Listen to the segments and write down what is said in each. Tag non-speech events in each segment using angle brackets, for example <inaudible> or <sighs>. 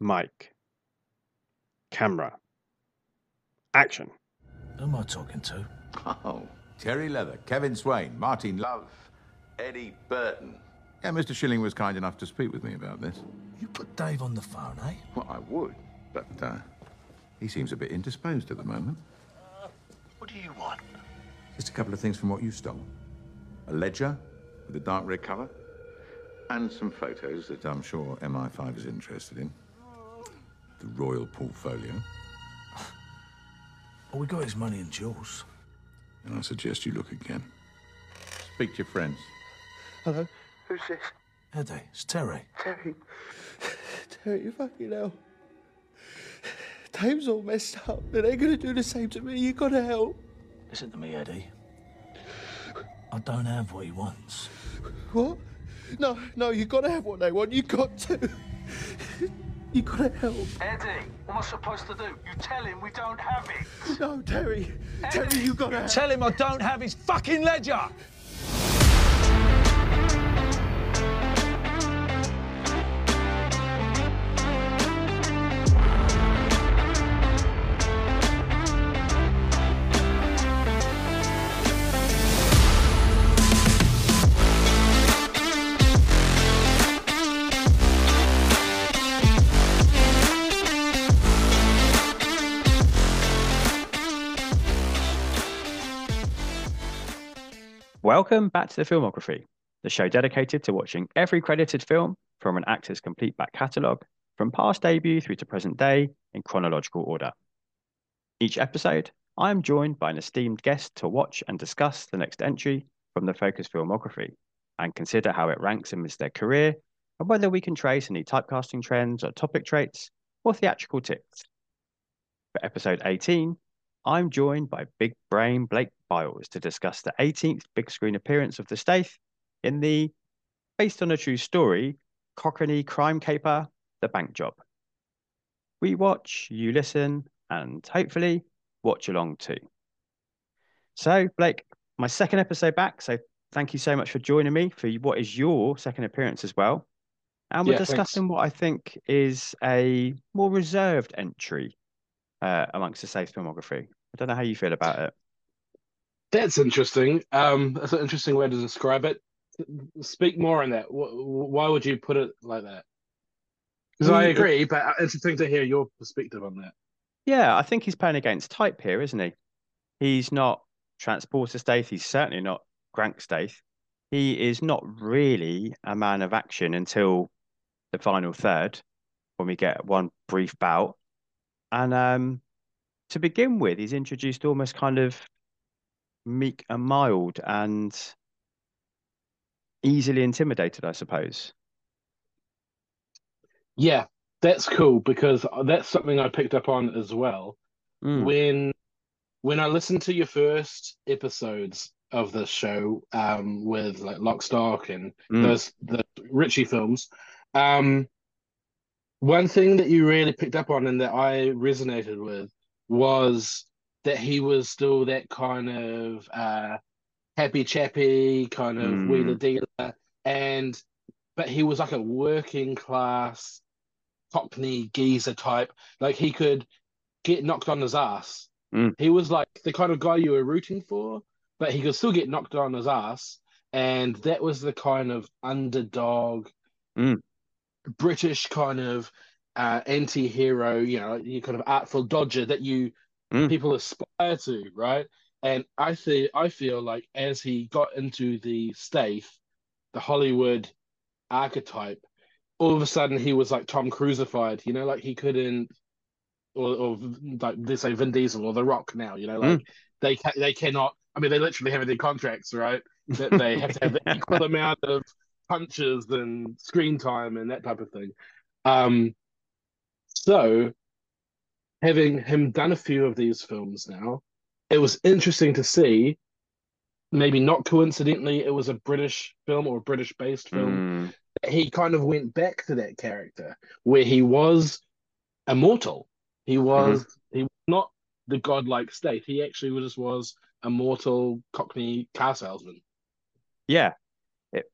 mic, camera, action. Who am I talking to? Oh, Terry Leather, Kevin Swain, Martine Love, Eddie Burton. Yeah, Mr. Schilling was kind enough to speak with me about this. You put Dave on the phone, eh? Well, I would, but uh, he seems a bit indisposed at the moment. What do you want? Just a couple of things from what you stole. A ledger with a dark red cover, and some photos that I'm sure MI5 is interested in. The royal portfolio. Well, we got his money and jewels. And I suggest you look again. Speak to your friends. Hello? Who's this? Eddie, it's Terry. Terry. Terry, you fucking hell. Dave's all messed up. They're gonna do the same to me. You gotta help. Listen to me, Eddie. I don't have what he wants. What? No, no, you gotta have what they want. You got to. You gotta help. Eddie, what am I supposed to do? You tell him we don't have it. No, Terry. Terry, you gotta help. Tell him I don't have his fucking ledger. Welcome back to the Filmography, the show dedicated to watching every credited film from an actor's complete back catalogue, from past debut through to present day in chronological order. Each episode, I am joined by an esteemed guest to watch and discuss the next entry from the Focus Filmography and consider how it ranks amidst their career and whether we can trace any typecasting trends or topic traits or theatrical ticks. For episode 18, I'm joined by big brain Blake Byles to discuss the 18th big screen appearance of the Stath in the, based on a true story, Cockney crime caper, The Bank Job. We watch, you listen, and hopefully watch along too. So, Blake, my second episode back. So, thank you so much for joining me for what is your second appearance as well. And we're Yeah, discussing thanks. what I think is a more reserved entry uh, amongst the Stath filmography. I don't know how you feel about it. That's interesting. Um, that's an interesting way to describe it. Speak more on that. Wh- wh- Why would you put it like that? Because I Mm, agree, but uh, it's interesting to hear your perspective on that. Yeah, I think he's playing against type here, isn't he? He's not Transporter Stath. He's certainly not Crank Stath. He is not really a man of action until the final third, when we get one brief bout. And um, to begin with, he's introduced almost kind of meek and mild and easily intimidated, I suppose. Yeah, that's cool because that's something I picked up on as well. Mm, When when I listened to your first episodes of this show, um, with like Lock, Stock and mm, those the Ritchie films, um, one thing that you really picked up on and that I resonated with was that he was still that kind of uh happy chappy kind of Mm. wheeler dealer and but he was like a working class cockney geezer type like he could get knocked on his ass Mm. he was like the kind of guy you were rooting for but he could still get knocked on his ass and that was the kind of underdog Mm. british kind of uh anti-hero you know you kind of artful dodger that you Mm. people aspire to right and I feel I feel like as he got into the Stath, the Hollywood archetype, all of a sudden he was like Tom Cruisified, you know, like he couldn't, or, or like they say Vin Diesel or The Rock now, you know, like they ca- they cannot. I mean, they literally have in their contracts, right, that they have to have the equal amount of punches and screen time and that type of thing. Um, so having him done a few of these films now, it was interesting to see. Maybe not coincidentally, it was a British film or a British based film. Mm. He kind of went back to that character where he was immortal. He was he was not the godlike state. He actually just was a mortal Cockney car salesman. Yeah, it-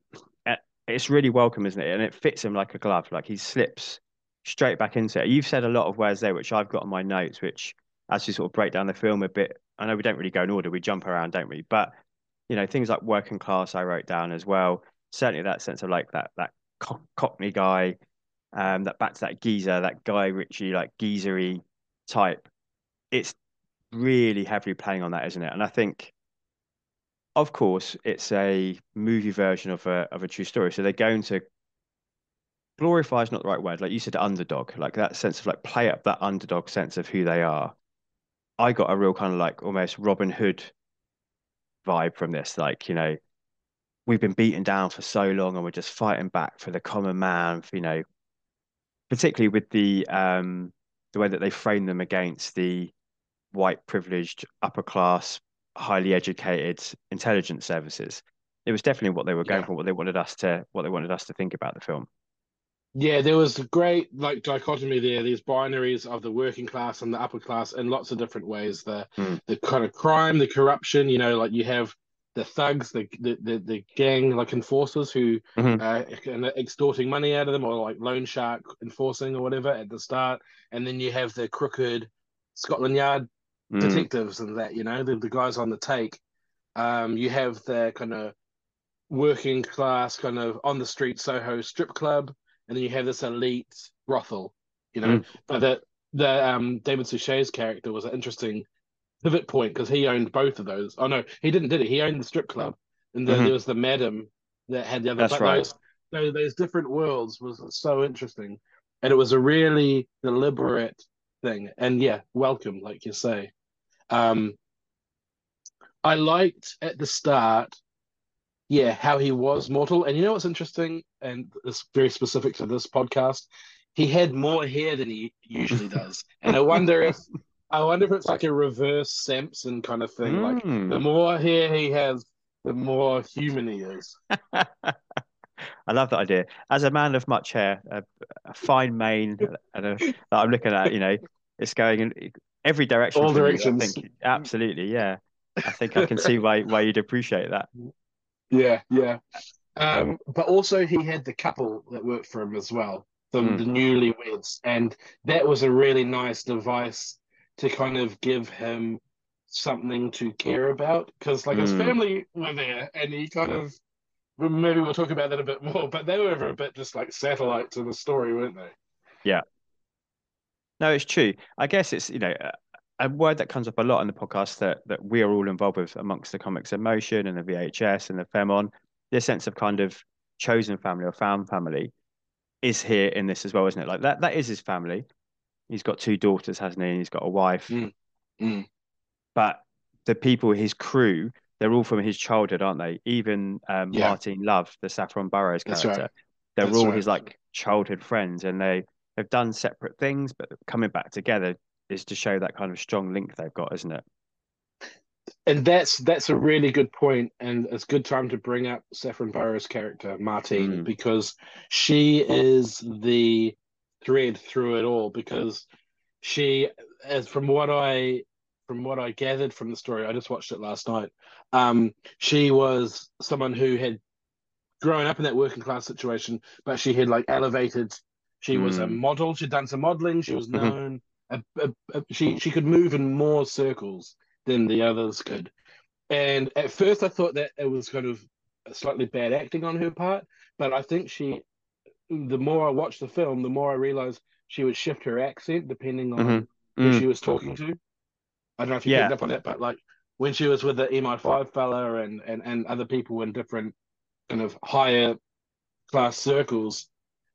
it's really welcome, isn't it? And it fits him like a glove. Like he slips straight back into it. You've said a lot of words there, which I've got on my notes, which as we sort of break down the film a bit, I know we don't really go in order, we jump around, don't we? But you know, things like working class, I wrote down as well. Certainly that sense of like that that Cockney guy, um, that back to that geezer, that Guy Ritchie like geezery type. It's really heavily playing on that, isn't it? And I think, of course, it's a movie version of a of a true story. So they're going to glorify is not the right word. Like you said, underdog, like that sense of like play up that underdog sense of who they are. I got a real kind of like almost Robin Hood vibe from this. Like, you know, we've been beaten down for so long and we're just fighting back for the common man, for, you know, particularly with the um the way that they frame them against the white privileged upper class highly educated intelligence services it was definitely what they were going yeah. for what they wanted us to what they wanted us to think about the film yeah, there was a great like dichotomy there. These binaries of the working class and the upper class in lots of different ways. The mm. the kind of crime, the corruption. You know, like you have the thugs, the the the, the gang like enforcers who mm-hmm. uh, extorting money out of them, or like loan shark enforcing or whatever at the start, and then you have the crooked Scotland Yard mm. detectives and that. You know, the, the guys on the take. Um, you have the kind of working class, kind of on the street Soho strip club and then you have this elite brothel, you know. Mm. But that the um David Suchet's character was an interesting pivot point because he owned both of those. Oh no, he didn't, did he? He owned the strip club, and then mm-hmm. there was the madam that had the other. That's right. Those, those, those different worlds was so interesting, and it was a really deliberate thing. And yeah, welcome, like you say. Um, I liked at the start yeah, how he was mortal. And you know what's interesting, and it's very specific to this podcast. He had more hair than he usually does, and I wonder if I wonder if it's like a reverse Samson kind of thing. Mm. Like the hmm. more hair he has, the more human he is. <laughs> I love that idea. As a man of much hair, a, a fine mane, and a, that I'm looking at, you know, it's going in every direction. All directions. Absolutely, yeah. I think I can see why why you'd appreciate that. Yeah, yeah. Um, but also he had the couple that worked for him as well, the, mm. the newlyweds, and that was a really nice device to kind of give him something to care about because like mm. his hmm. family were there, and he kind of maybe we'll talk about that a bit more, but they were a bit just like satellites to the story, weren't they? Yeah. No, it's true. I guess it's you know a word that comes up a lot in the podcast that that we are all involved with amongst the comics in motion and the VHS and the Femon, this sense of kind of chosen family or found family is here in this as well, isn't it? Like that that is his family. He's got two daughters, hasn't he? And He's got a wife. Mm. Mm. But the people, his crew, they're all from his childhood, aren't they? Even um, yeah. Martine Love, the Saffron Burrows character, right. they're That's all right. his like childhood friends, and they they've done separate things, but coming back together is to show that kind of strong link they've got, isn't it? And that's that's a really good point, and it's a good time to bring up Saffron Burrows' character Martine mm. because she is the thread through it all. Because she, as from what I from what I gathered from the story, I just watched it last night. Um, she was someone who had grown up in that working class situation, but she had like elevated. She mm. was a mm. model. She'd done some modeling. She was <laughs> known a, a, a, she she could move in more circles than the others could. And at first, I thought that it was kind of slightly bad acting on her part, but I think she, the more I watched the film, the more I realized she would shift her accent depending on mm-hmm. who mm. she was talking to. I don't know if you yeah. picked up on that, but like when she was with the MI5 fella and, and, and other people in different kind of higher class circles,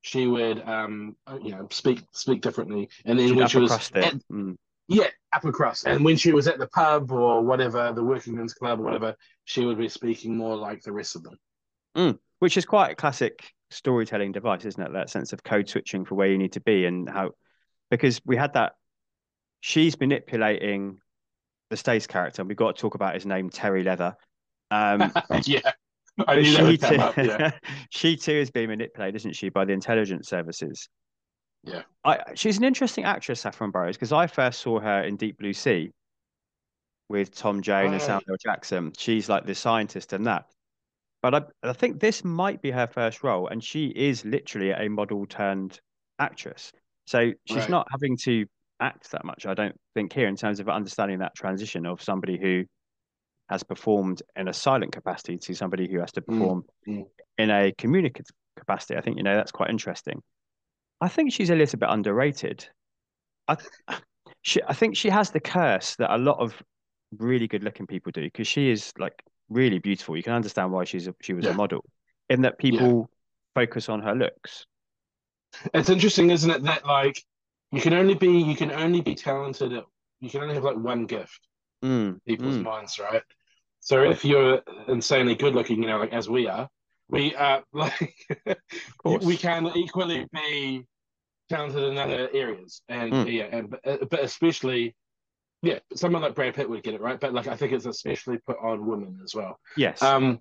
she would um you know speak speak differently. And then She'd when she was at, mm. yeah upper crust and when she was at the pub or whatever the working men's club or whatever she would be speaking more like the rest of them. Mm. which is quite a classic storytelling device isn't it? That sense of code switching for where you need to be and how because we had that she's manipulating the Stath character. And we've got to talk about his name Terry Leather. Um <laughs> yeah she, too, up, yeah. <laughs> she too is being manipulated, isn't she, by the intelligence services? Yeah. I, she's an interesting actress, Saffron Burrows, because I first saw her in Deep Blue Sea with Tom Jane and Samuel Jackson. She's like the scientist in that. But I, I think this might be her first role, and she is literally a model turned actress. So she's Right. not having to act that much, I don't think, here in terms of understanding that transition of somebody who has performed in a silent capacity to somebody who has to Mm, perform mm. in a communicative capacity. I think, you know, that's quite interesting. I think she's a little bit underrated. I <sighs> she I think she has the curse that a lot of really good looking people do because she is like really beautiful. You can understand why she's a, she was a model in that people focus on her looks. It's interesting, isn't it, that like you can only be you can only be talented at you can only have like one gift Mm, people's mm. minds, right? So if you're insanely good looking, you know, like as we are, we uh <laughs> like we can equally be talented in other areas, and Mm. yeah, and but, uh, especially. Yeah, someone like Brad Pitt would get it right, but like I think it's especially put on women as well. Yes. Um,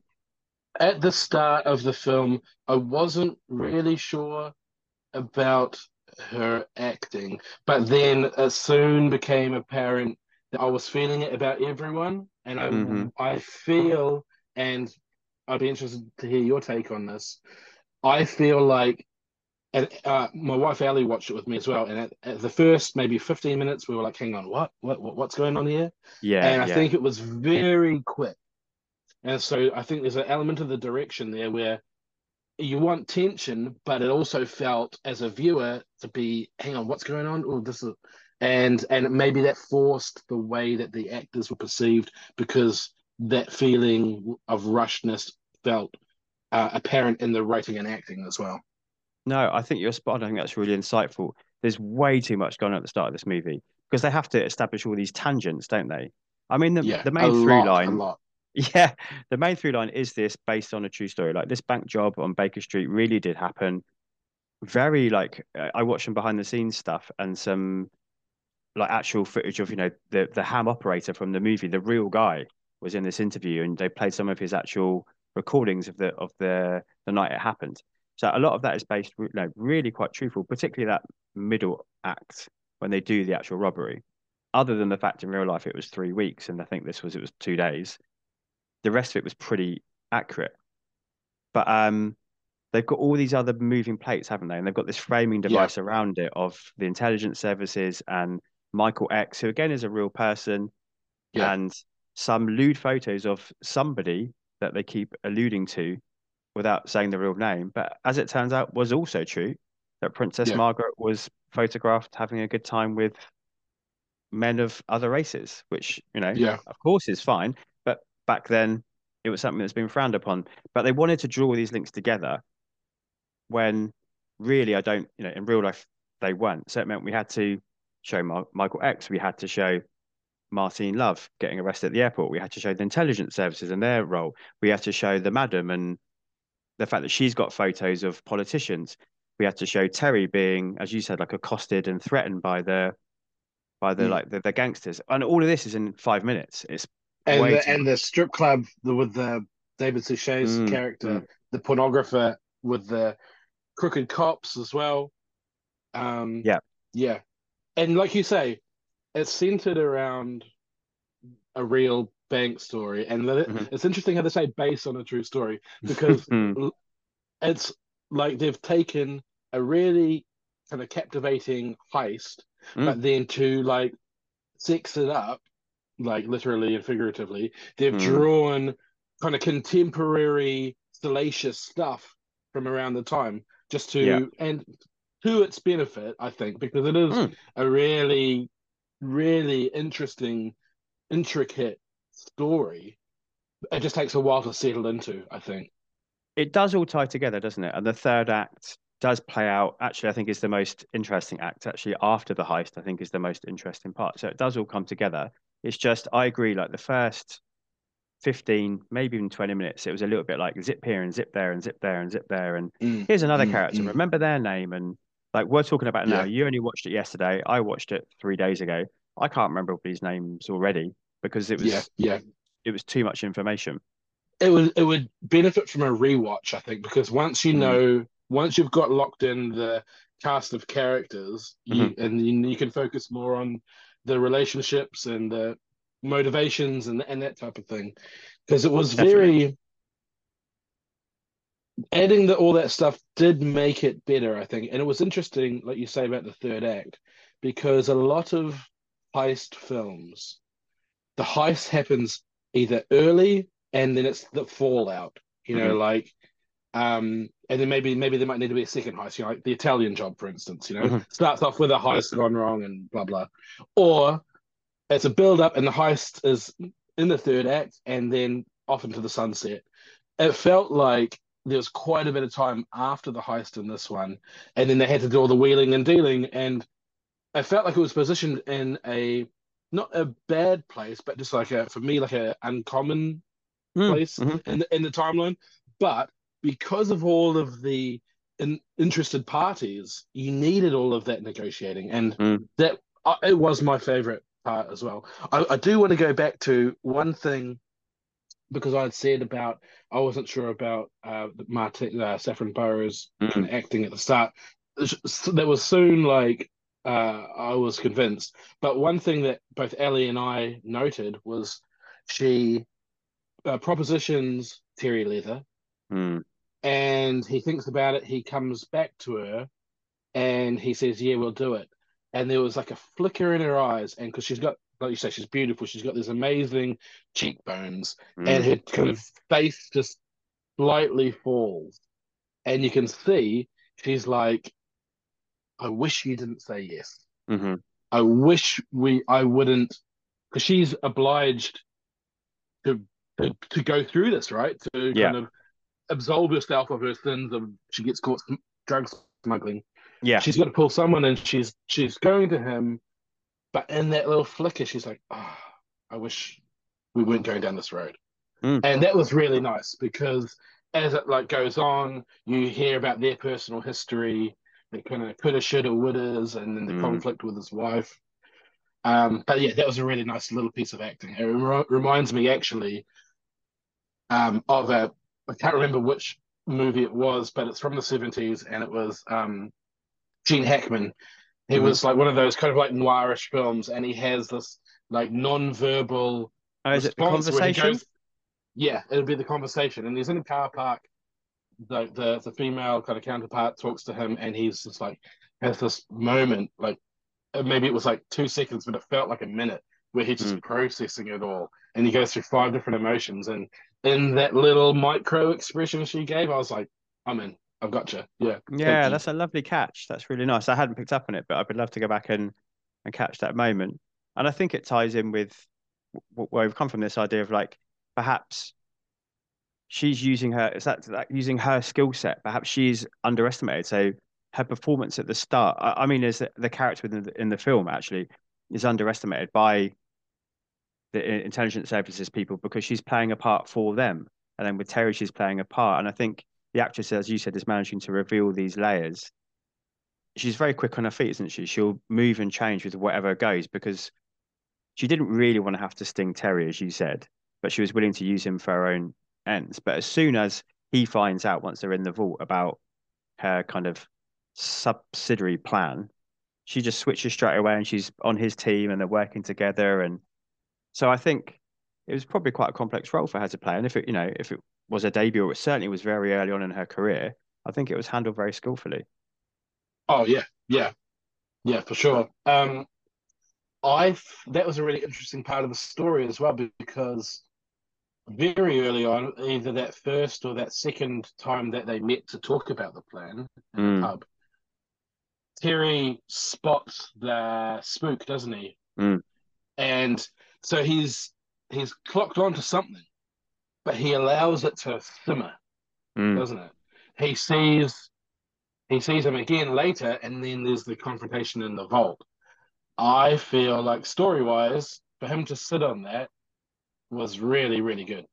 at the start of the film, I wasn't really sure about her acting, but then it soon became apparent I was feeling it about everyone, and I Mhm. I feel, and I'd be interested to hear your take on this. I feel like, and uh, my wife Ali watched it with me as well, and at, at the first maybe fifteen minutes, we were like, "Hang on, what, what, what what's going on here?" yeah, and I yeah. think it was very quick. And so I think there's an element of the direction there where you want tension, but it also felt as a viewer to be, hang on, what's going on? Oh, this is, and and maybe that forced the way that the actors were perceived because that feeling of rushness felt uh, apparent in the writing and acting as well. No, I think you're spot on. I think that's really insightful. There's way too much going on at the start of this movie because they have to establish all these tangents, don't they? I mean, the, Yeah, the main through lot, line, <laughs> yeah, the main through line is this based on a true story. Like this bank job on Baker Street really did happen. Very like I watched some behind the scenes stuff and some like actual footage of you know the the ham operator from the movie. The real guy was in this interview and they played some of his actual recordings of the of the the night it happened. So a lot of that is based, you know, really quite truthful, particularly that middle act when they do the actual robbery. Other than the fact in real life it was three weeks, and I think this was it was two days. The rest of it was pretty accurate. But um, they've got all these other moving plates, haven't they? And they've got this framing Yeah. device around it of the intelligence services and Michael X, who again is a real person, Yeah. and some lewd photos of somebody that they keep alluding to without saying the real name. But as it turns out, was also true that Princess Yeah. Margaret was photographed having a good time with men of other races, which, you know, Yeah. of course is fine. But back then, it was something that's been frowned upon. But they wanted to draw these links together when really I don't, you know, in real life, they weren't. So it meant we had to show Mar Michael X, we had to show Martine Love getting arrested at the airport. We had to show the intelligence services and their role. We had to show the madam and the fact that she's got photos of politicians. We had to show Terry being, as you said, like accosted and threatened by the by the Mm. like the, the gangsters. And all of this is in five minutes. It's and the too and the strip club the, with the David Suchet's Mm, character, mm. the pornographer with the crooked cops as well. Um, Yeah. yeah, and like you say, it's centered around a real bank story, and that it- Mhm. it's interesting how they say based on a true story because <laughs> Mm, it's like they've taken a really kind of captivating heist, Mm. but then to like sex it up, like literally and figuratively, they've Mm. drawn kind of contemporary salacious stuff from around the time just to Yeah. and to its benefit, I think, because it is Mm. a really, really interesting, intricate story. It just takes a while to settle into, I think. it does all tie together, doesn't it? And the third act does play out. Actually, I think is the most interesting act. Actually, after the heist, I think is the most interesting part. So it does all come together. It's just I agree. Like the first 15, maybe even 20 minutes, it was a little bit like zip here and zip there and zip there and zip there. And Mm, here's another mm, character. mm. Remember their name. And like we're talking about now. Yeah. You only watched it yesterday. I watched it three days ago. I can't remember all these names already because it was Yeah, yeah. it was too much information. It would it would benefit from a rewatch, I think, because once you Mm. know, once you've got locked in the cast of characters, you Mm-hmm. and you, you can focus more on the relationships and the motivations and and that type of thing. Because it was Definitely. very adding the, all that stuff did make it better, I think. And it was interesting, like you say about the third act, because a lot of heist films, the heist happens either early and then it's the fallout. You know, Mhm. like um, and then maybe maybe there might need to be a second heist, you know, like the Italian job, for instance, you know, Mhm. starts off with a heist gone wrong and blah blah. Or it's a build up and the heist is in the third act and then off into the sunset. It felt like there was quite a bit of time after the heist in this one, and then they had to do all the wheeling and dealing, and it felt like it was positioned in a not a bad place, but just like a for me like a uncommon Mm, place mhm. in the, in the timeline. But because of all of the in, interested parties, you needed all of that negotiating, and Mm. that uh, it was my favorite part as well. I, I do want to go back to one thing because I had said about I wasn't sure about uh, Martin uh, Saffron Burrows Mm. of acting at the start. That was soon like uh, I was convinced. But one thing that both Ellie and I noted was she uh, propositions Terry Leather, Mm. and he thinks about it. He comes back to her, and he says, "Yeah, we'll do it." And there was like a flicker in her eyes, and because she's got, like you say, she's beautiful. She's got these amazing cheekbones, and Mm. her kind of face just slightly falls, and you can see she's like, "I wish you didn't say yes. Mhm. I wish we, I wouldn't," because she's obliged to, to to go through this, right? To Yeah. kind of absolve herself of her sins of she gets caught drug smuggling. Yeah. She's got to pull someone, and she's she's going to him, but in that little flicker, she's like, "Ah, I wish we weren't going down this road." Mm. And that was really nice because as it like goes on, you hear about their personal history, the kind of coulda, shoulda, wouldas, and then the Mm. conflict with his wife. Um, but yeah, that was a really nice little piece of acting. It rem- reminds me actually um, of a I can't remember which movie it was, but it's from the seventies, and it was um, Gene Hackman. He Mhm. was like one of those kind of like noirish films, and he has this like non-verbal Oh, is it the response where he conversation? goes- yeah, it'll be the conversation, and he's in a car park. The, the the female kind of counterpart talks to him, and he's just like has this moment, like uh, maybe it was like two seconds, but it felt like a minute, where he's just Mm. processing it all, and he goes through five different emotions, and in that little micro expression she gave, I was like, I'm in, I've got you, yeah, Yeah, that's a lovely catch. That's really nice. I hadn't picked up on it, but I would love to go back and and catch that moment. And I think it ties in with where we've come from this idea of like perhaps she's using her is that, that using her skill set. Perhaps she's underestimated. So her performance at the start, I, I mean, is the, the character in the, in the film actually is underestimated by the intelligence services people because she's playing a part for them. And then with Terry, she's playing a part. And I think the actress, as you said, is managing to reveal these layers. She's very quick on her feet, isn't she? She'll move and change with whatever goes because she didn't really want to have to sting Terry, as you said, but she was willing to use him for her own ends. But as soon as he finds out, once they're in the vault, about her kind of subsidiary plan, she just switches straight away and she's on his team and they're working together. And so I think it was probably quite a complex role for her to play. And if it, you know, if it was a debut, or it certainly was very early on in her career, I think it was handled very skillfully. Oh yeah, yeah, yeah, for sure. Um, I that was a really interesting part of the story as well because very early on, either that first or that second time that they met to talk about the plan in Mm. the pub, Terry spots the spook, doesn't he? Mm. And so he's he's clocked onto something, but he allows it to simmer, Mm. doesn't it? He sees he sees him again later, and then there's the confrontation in the vault. I feel like story wise, for him to sit on that was really, really good.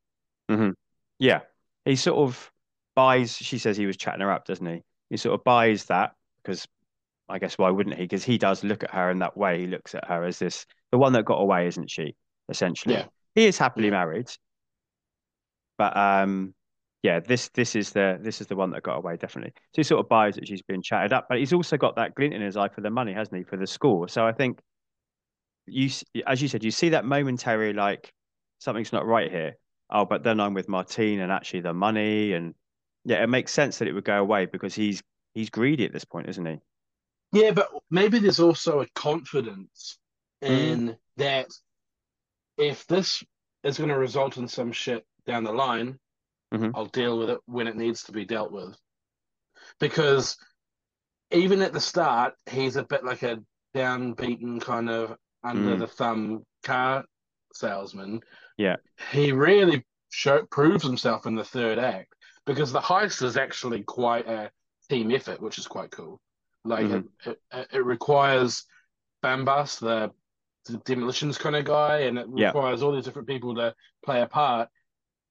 hmm Yeah. He sort of buys, she says he was chatting her up, doesn't he? He sort of buys that because I guess why wouldn't he? Because he does look at her in that way. He looks at her as this, the one that got away, isn't she? Essentially. Yeah. He is happily married. But um yeah, this this is the this is the one that got away, definitely. So he sort of buys that she's been chatted up, but he's also got that glint in his eye for the money, hasn't he? For the score. So I think you as you said, you see that momentary like something's not right here. Oh, but then I'm with Martine and actually the money and yeah, it makes sense that it would go away because he's he's greedy at this point, isn't he? Yeah, but maybe there's also a confidence Mm. in that if this is going to result in some shit down the line, Mhm. I'll deal with it when it needs to be dealt with. Because even at the start, he's a bit like a downbeaten kind of under Mm. the thumb car salesman. Yeah. He really show, proves himself in the third act because the heist is actually quite a team effort, which is quite cool. Like Mhm. it, it, it requires Bambas, the, the demolitions kind of guy, and it Yeah. requires all these different people to play a part.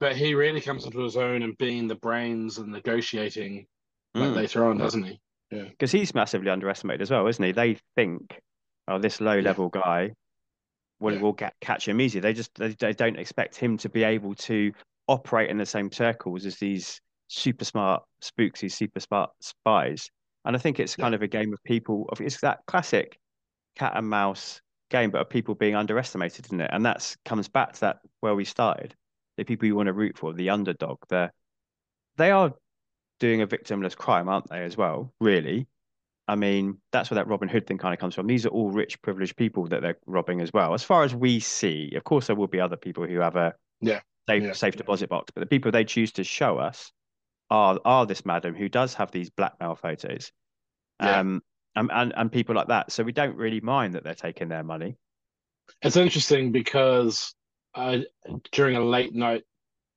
But he really comes into his own and being the brains and negotiating like Mm. later on, doesn't he? Yeah, because he's massively underestimated as well, isn't he? They think, oh, this low level guy will Yeah. will get, catch him easy. They just they, they don't expect him to be able to operate in the same circles as these super smart spooks, these super smart spies. And I think it's kind of a game of people. Of it's that classic cat and mouse game, but of people being underestimated, isn't it? And that's comes back to that where we started. The people you want to root for, the underdog. The they are doing a victimless crime, aren't they, as well? Really. I mean, that's where that Robin Hood thing kind of comes from. These are all rich, privileged people that they're robbing as well. As far as we see, of course, there will be other people who have a Yeah, safe, yeah. safe deposit box, but the people they choose to show us are are this madam who does have these blackmail photos, Yeah. um, and, and and people like that. So we don't really mind that they're taking their money. It's interesting because I, during a late night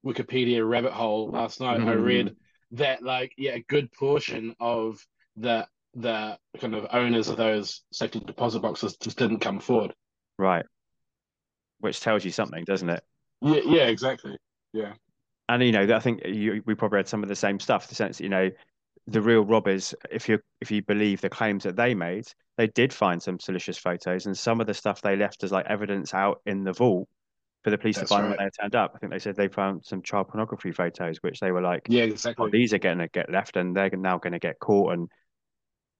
Wikipedia rabbit hole last night, I Mhm. read that like yeah, a good portion of the the kind of owners of those safety deposit boxes just didn't come forward. Right. Which tells you something, doesn't it? Yeah, yeah, exactly. Yeah, And you know, I think you, we probably had some of the same stuff. The sense, that, you know, the real robbers, if you if you believe the claims that they made, they did find some salacious photos, and some of the stuff they left as like evidence out in the vault for the police That's to find right. when they turned up. I think they said they found some child pornography photos, which they were like, yeah, "Oh, exactly. these are going to get left, and they're now going to get caught." And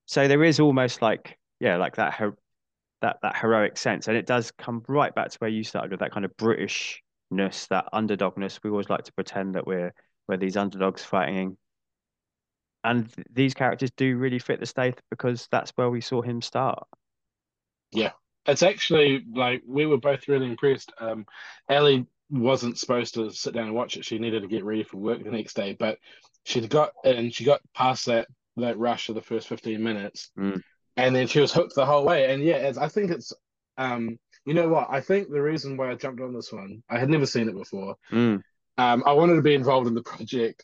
so there is almost like, yeah, like that her that that heroic sense, and it does come right back to where you started with that kind of Britishness, that underdogness. We always like to pretend that we're we're these underdogs fighting, and these characters do really fit the state because that's where we saw him start. It's actually like we were both really impressed. Um, Ellie wasn't supposed to sit down and watch it. She needed to get ready for work the next day, but she got and she got past that that rush of the first 15 minutes. Mm. And then she was hooked the whole way. And yeah, it's, I think it's um you know what? I think the reason why I jumped on this one, I had never seen it before. Mm. Um, I wanted to be involved in the project.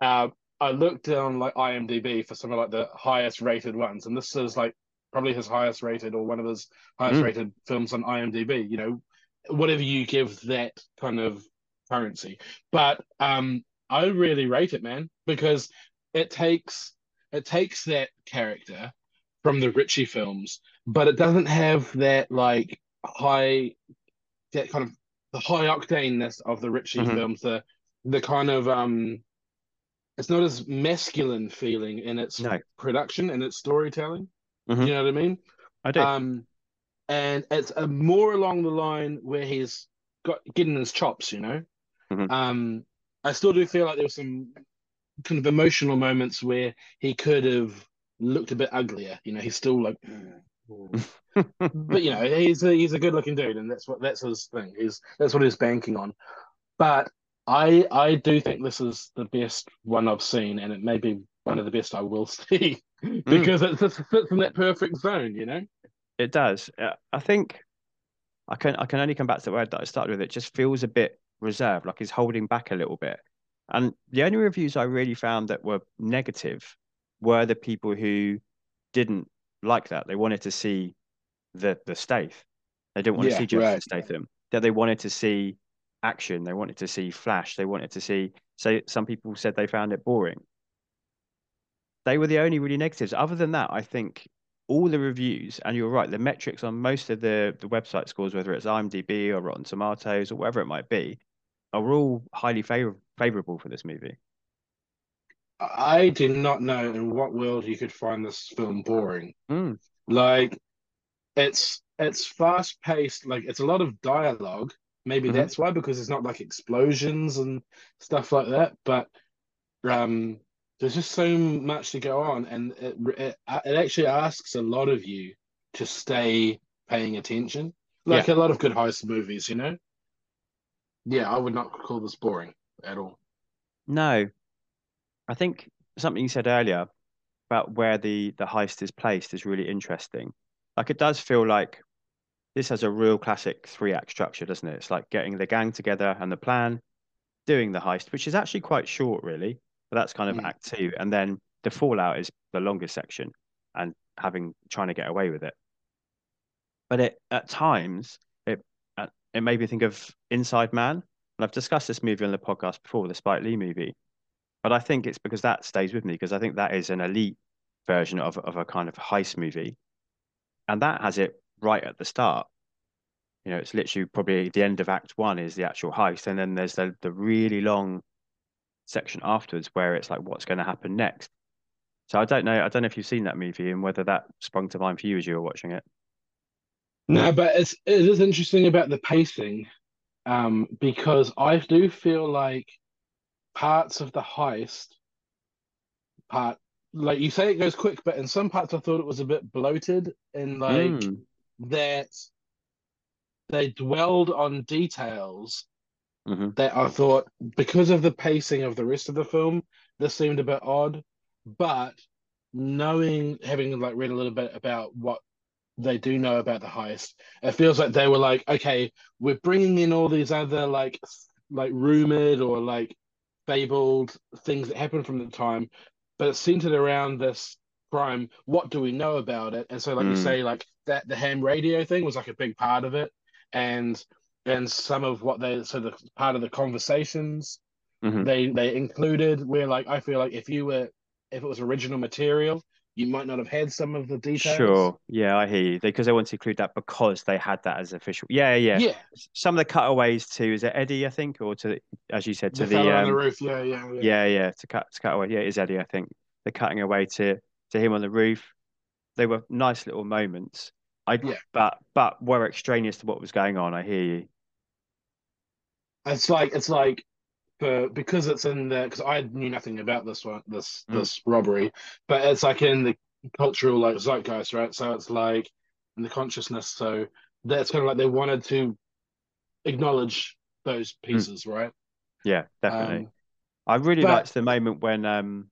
Uh, I looked on like IMDb for some of like the highest rated ones, and this is like probably his highest rated or one of his highest Mm. rated films on IMDb. You know, whatever you give that kind of currency. But um, I really rate it, man, because it takes it takes that character from the Ritchie films, but it doesn't have that like high that kind of the high octaneness of the Ritchie Mhm. films, the the kind of um it's not as masculine feeling in its No. production and its storytelling. Mhm. You know what I mean? I do. Um, and it's a more along the line where he's got getting his chops, you know. Mhm. Um, I still do feel like there were some kind of emotional moments where he could have looked a bit uglier. You know, he's still like, <laughs> but you know, he's a, he's a good looking dude, and that's what that's his thing. He's that's what he's banking on. But I I do think this is the best one I've seen, and it may be one of the best I will <laughs> see because it just fits in that perfect zone. You know. It does. Uh, I think I can I can only come back to the word that I started with. It just feels a bit reserved, like he's holding back a little bit. And the only reviews I really found that were negative were the people who didn't like that. They wanted to see the the Stath. They didn't want to see Jason right. Statham. That they wanted to see action. They wanted to see Flash. They wanted to see. So some people said they found it boring. They were the only really negatives. Other than that, I think all the reviews, and you're right, the metrics on most of the the website scores, whether it's IMDb or Rotten Tomatoes or whatever it might be, are all highly favor- favorable for this movie. I did not know in what world you could find this film boring. Mm. Like, it's it's fast paced. Like, it's a lot of dialogue. Maybe Mhm. that's why, because it's not like explosions and stuff like that. But um, there's just so much to go on, and it, it it actually asks a lot of you to stay paying attention, like a lot of good heist movies, you know. Yeah, I would not call this boring at all. No, I think something you said earlier about where the the heist is placed is really interesting. Like it does feel like this has a real classic three act structure, doesn't it? It's like getting the gang together and the plan, doing the heist, which is actually quite short, really. But that's kind of Mm. act two, and then the fallout is the longest section, and having trying to get away with it. But it at times it uh, it made me think of Inside Man, and I've discussed this movie on the podcast before, the Spike Lee movie. But I think it's because that stays with me because I think that is an elite version of of a kind of heist movie, and that has it right at the start. You know, it's literally probably the end of Act One is the actual heist, and then there's the the really long section afterwards where it's like what's going to happen next. So I don't know. I don't know if you've seen that movie and whether that sprung to mind for you as you were watching it. No, but it's it is interesting about the pacing, um, because I do feel like parts of the heist part, like you say, it goes quick, but in some parts I thought it was a bit bloated in like Mm, that they dwelled on details mhm. that I thought because of the pacing of the rest of the film, this seemed a bit odd. But knowing, having like read a little bit about what they do know about the heist, it feels like they were like, okay, we're bringing in all these other like like rumored or like fabled things that happened from the time, but it's centered around this crime. What do we know about it? And so, like you Mm. say, like that the ham radio thing was like a big part of it, and and some of what they so the part of the conversations Mhm. they they included where like I feel like if you were if it was original material, you might not have had some of the details. Sure. Yeah, I hear you. Because they want to include that because they had that as official. Yeah, yeah. Yeah, Some of the cutaways to is it Eddie, I think, or to as you said, to the the on the um roof. Yeah, yeah, yeah. yeah, yeah, to cut to cut away. Yeah, it is Eddie, I think. They're cutting away to to him on the roof. They were nice little moments. I Yeah. but but were extraneous to what was going on. I hear you. It's like it's like for because it's in the because I knew nothing about this one this Mm. this robbery, but it's like in the cultural like zeitgeist, right? So it's like in the consciousness. So that's kind of like they wanted to acknowledge those pieces, right? Yeah, definitely. Um, I really but- liked the moment when um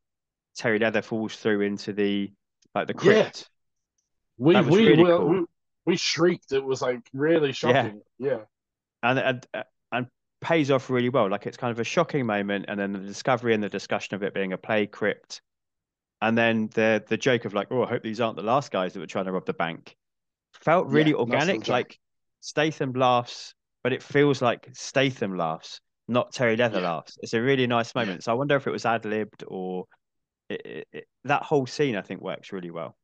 Terry Leather falls through into the like the Yeah. crypt. we we, really we, cool. we we shrieked. It was like really shocking. Yeah. and and and pays off really well. Like it's kind of a shocking moment, and then the discovery and the discussion of it being a play crypt, and then the the joke of like, oh, I hope these aren't the last guys that were trying to rob the bank. Felt really Yeah, organic. Like Statham laughs, but it feels like Statham laughs, not Terry Leather Yeah. laughs. It's a really nice moment. So I wonder if it was ad libbed or it, it, it, that whole scene. I think works really well.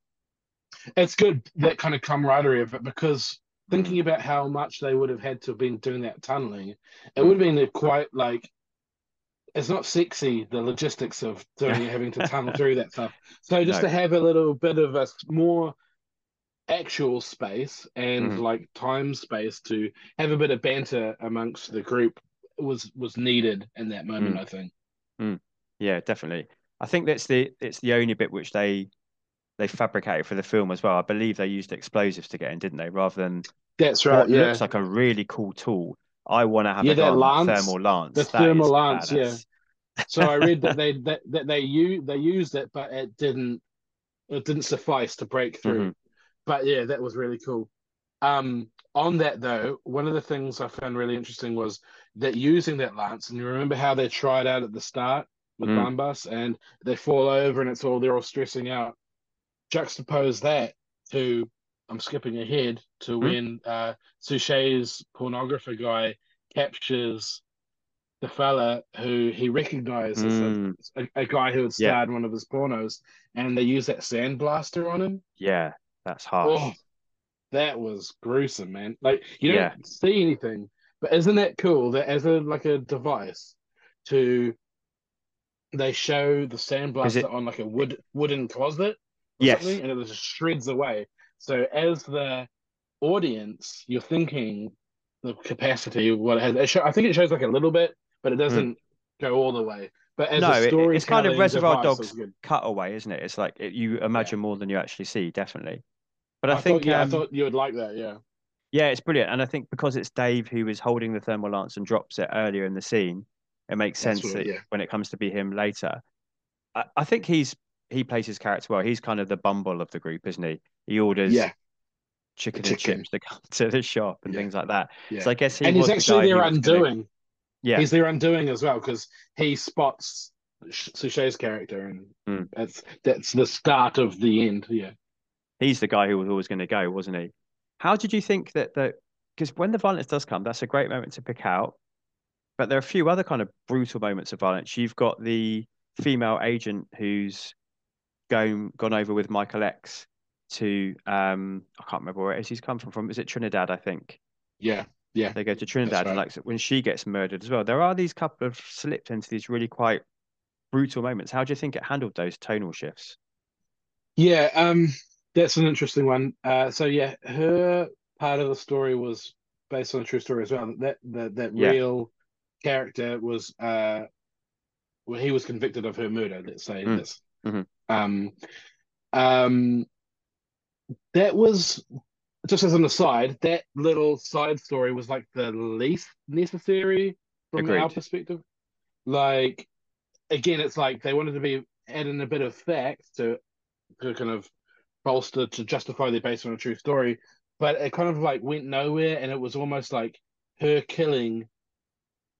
it's good that kind of camaraderie of it because. Thinking about how much they would have had to have been doing that tunneling, it would have been a quite like it's not sexy the logistics of doing having to tunnel through that stuff. So <laughs> just No. to have a little bit of a more actual space and Mhm. like time space to have a bit of banter amongst the group was was needed in that moment, Mm. I think. Yeah, definitely. I think that's the it's the only bit which they they fabricated for the film as well. I believe they used explosives to get in, didn't they? Rather than That's right. yeah. looks like a really cool tool. I want to have Yeah, a that lance, thermal lance. the That thermal lance, yeah. <laughs> So I read that they that, that they u- they used it, but it didn't it didn't suffice to break through. Mhm. But yeah, that was really cool. Um, on that though, one of the things I found really interesting was that using that lance, and you remember how they tried out at the start with Mm. Bambas, and they fall over, and it's all they're all stressing out. Juxtapose that to I'm skipping ahead to Mm. when uh, Suchet's pornographer guy captures the fella who he recognizes as Mm. a, a guy who had Yeah. starred in one of his pornos, and they use that sandblaster on him. Yeah, that's harsh. Oh, that was gruesome, man. Like you don't Yeah. see anything, but isn't that cool that as a like a device to they show the sandblaster it- on like a wood wooden closet Yes. and it just shreds away. So as the audience, you're thinking the capacity of what it has. It show, I think it shows like a little bit, but it Hmm. doesn't go all the way. But as no, a story, it's kind of Reservoir Dogs cutaway, isn't it? It's like it, you imagine more than you actually see, definitely. But I, I, think thought, yeah, um, I thought you would like that. Yeah, Yeah, it's brilliant. And I think because it's Dave who is holding the thermal lance and drops it earlier in the scene, it makes That's sense that yeah. when it comes to be him later. I, I think he's he plays his character well. He's kind of the bumble of the group, isn't he? He orders yeah, chicken, the and chips to come <laughs> to the shop and Yeah. things like that. yeah. So I guess he and he's was the actually who their was gonna- undoing. Yeah, He's their undoing as well because he spots Suchet's character, and Hmm. that's that's the start of the end. Yeah. he's the guy who was always going to go, wasn't he? How did you think that the because when the violence does come, that's a great moment to pick out. But there are a few other kind of brutal moments of violence. You've got the female agent who's gone gone over with Michael X to um I can't remember where it is he's come from. From is it Trinidad? I think Yeah, yeah, they go to Trinidad and like when she gets murdered as well. There are these couple of slipped into these really quite brutal moments. How do you think it handled those tonal shifts? yeah. Um, that's an interesting one. Uh, so yeah, her part of the story was based on a true story as well. That that that Yeah. real character was uh, well, he was convicted of her murder. Let's say Mm. this. Mhm. Um, um, that was just as an aside. That little side story was like the least necessary from our Agreed. perspective. Like, again, it's like they wanted to be adding a bit of fact to to kind of bolster to justify their based on a true story, but it kind of like went nowhere, and it was almost like her killing,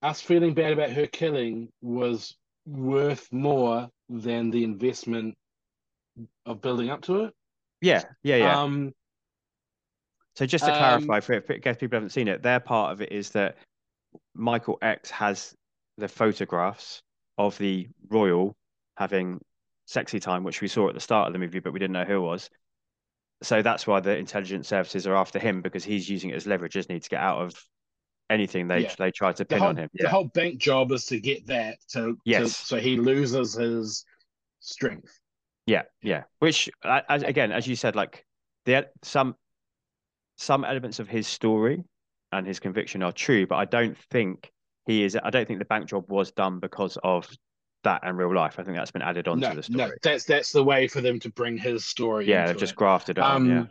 us feeling bad about her killing was worth more than the investment of building up to it. Yeah, yeah, yeah. Um, So just to Um, clarify, for in case people haven't seen it, their part of it is that Michael X has the photographs of the royal having sexy time, which we saw at the start of the movie, but we didn't know who it was. So that's why the intelligence services are after him because he's using it as leverage, isn't he, to get out of anything they Yeah. they try to pin whole on him. the whole bank job is to get that to, to Yes. so he loses his strength. yeah, yeah. Which, as again, as you said, like the some some elements of his story and his conviction are true, but I don't think he is. I don't think the bank job was done because of that and real life. I think that's been added onto no, the story. no, that's that's the way for them to bring his story. yeah, they've just it. grafted it on. Yeah, Um,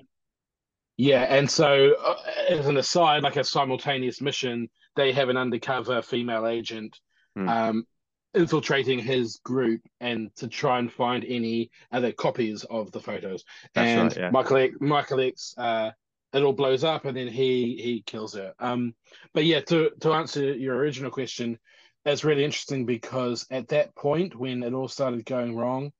yeah, and so uh, as an aside, like a simultaneous mission, they have an undercover female agent Hmm. um, infiltrating his group and to try and find any other copies of the photos. That's and right, yeah. Michael X, Michael X, uh, it all blows up, and then he he kills her. Um, but yeah, to to answer your original question, it's really interesting because at that point when it all started going wrong,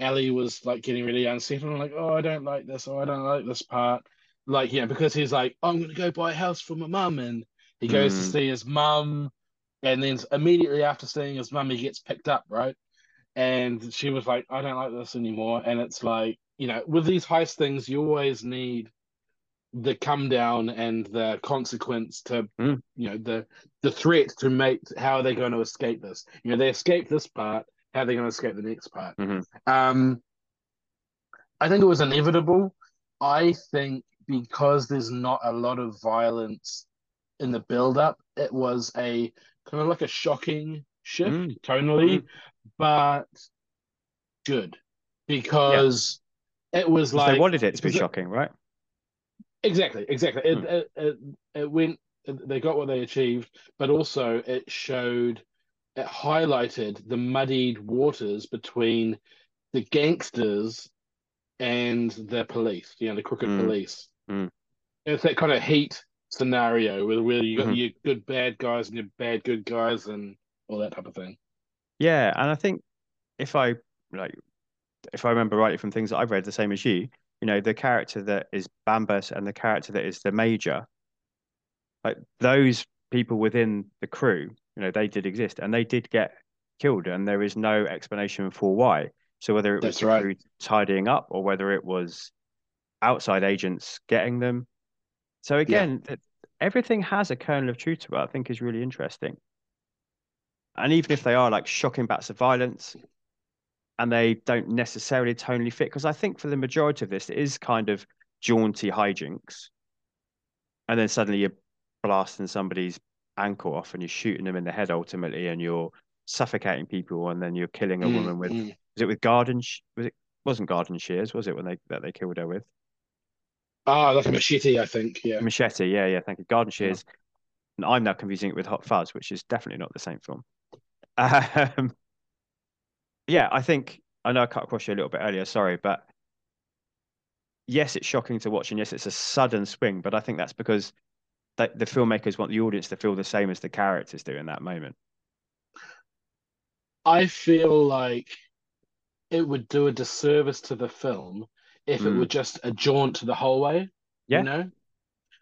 Ellie was like getting really unsettled, like, oh, I don't like this, oh, I don't like this part. Like, yeah, because he's like, I'm gonna go buy a house for my mum, and he goes to Mm. see his mum, and then immediately after seeing his mum, he gets picked up, right? And she was like, I don't like this anymore. And it's like, you know, with these heist things, you always need the come down and the consequence to, Mm. you know, the the threat to make how are they going to escape this? You know, they escape this part, how are they going to escape the next part? Mhm. Um, I think it was inevitable. I think because there's not a lot of violence in the build up, it was a kind of like a shocking shift Mm. tonally, but good because it was like they wanted it to be it- shocking, right? Exactly, exactly. It, Hmm. it, it, it went, they got what they achieved, but also it showed, it highlighted the muddied waters between the gangsters and the police, you know, the crooked Mm. police. Mm. It's that kind of heat scenario where, where you got Mhm. your good bad guys and your bad good guys and all that type of thing. Yeah, and I think if I like, if I remember rightly from things that I've read, the same as you, you know, the character that is Bambas and the character that is the Major, like those people within the crew, you know, they did exist and they did get killed, and there is no explanation for why. So whether it was right. tidying up or whether it was outside agents getting them. So again, that everything has a kernel of truth to it, I think is really interesting. And even if they are like shocking bouts of violence and they don't necessarily tonally fit, because I think for the majority of this, it is kind of jaunty hijinks. And then suddenly you're blasting somebody's ankle off and you're shooting them in the head ultimately, and you're suffocating people and then you're killing a Mm, woman with mm. was it with garden sh- was it wasn't garden shears was it when they that they killed her with Ah, like a machete, I think. Yeah. machete yeah yeah thank you garden shears and I'm now confusing it with Hot Fuzz which is definitely not the same film <laughs> um, yeah I think I know I cut across you a little bit earlier sorry but yes it's shocking to watch and yes it's a sudden swing but I think that's because the, the filmmakers want the audience to feel the same as the characters do in that moment I feel like it would do a disservice to the film if it Mm. were just a jaunt the whole way, Yeah. you know?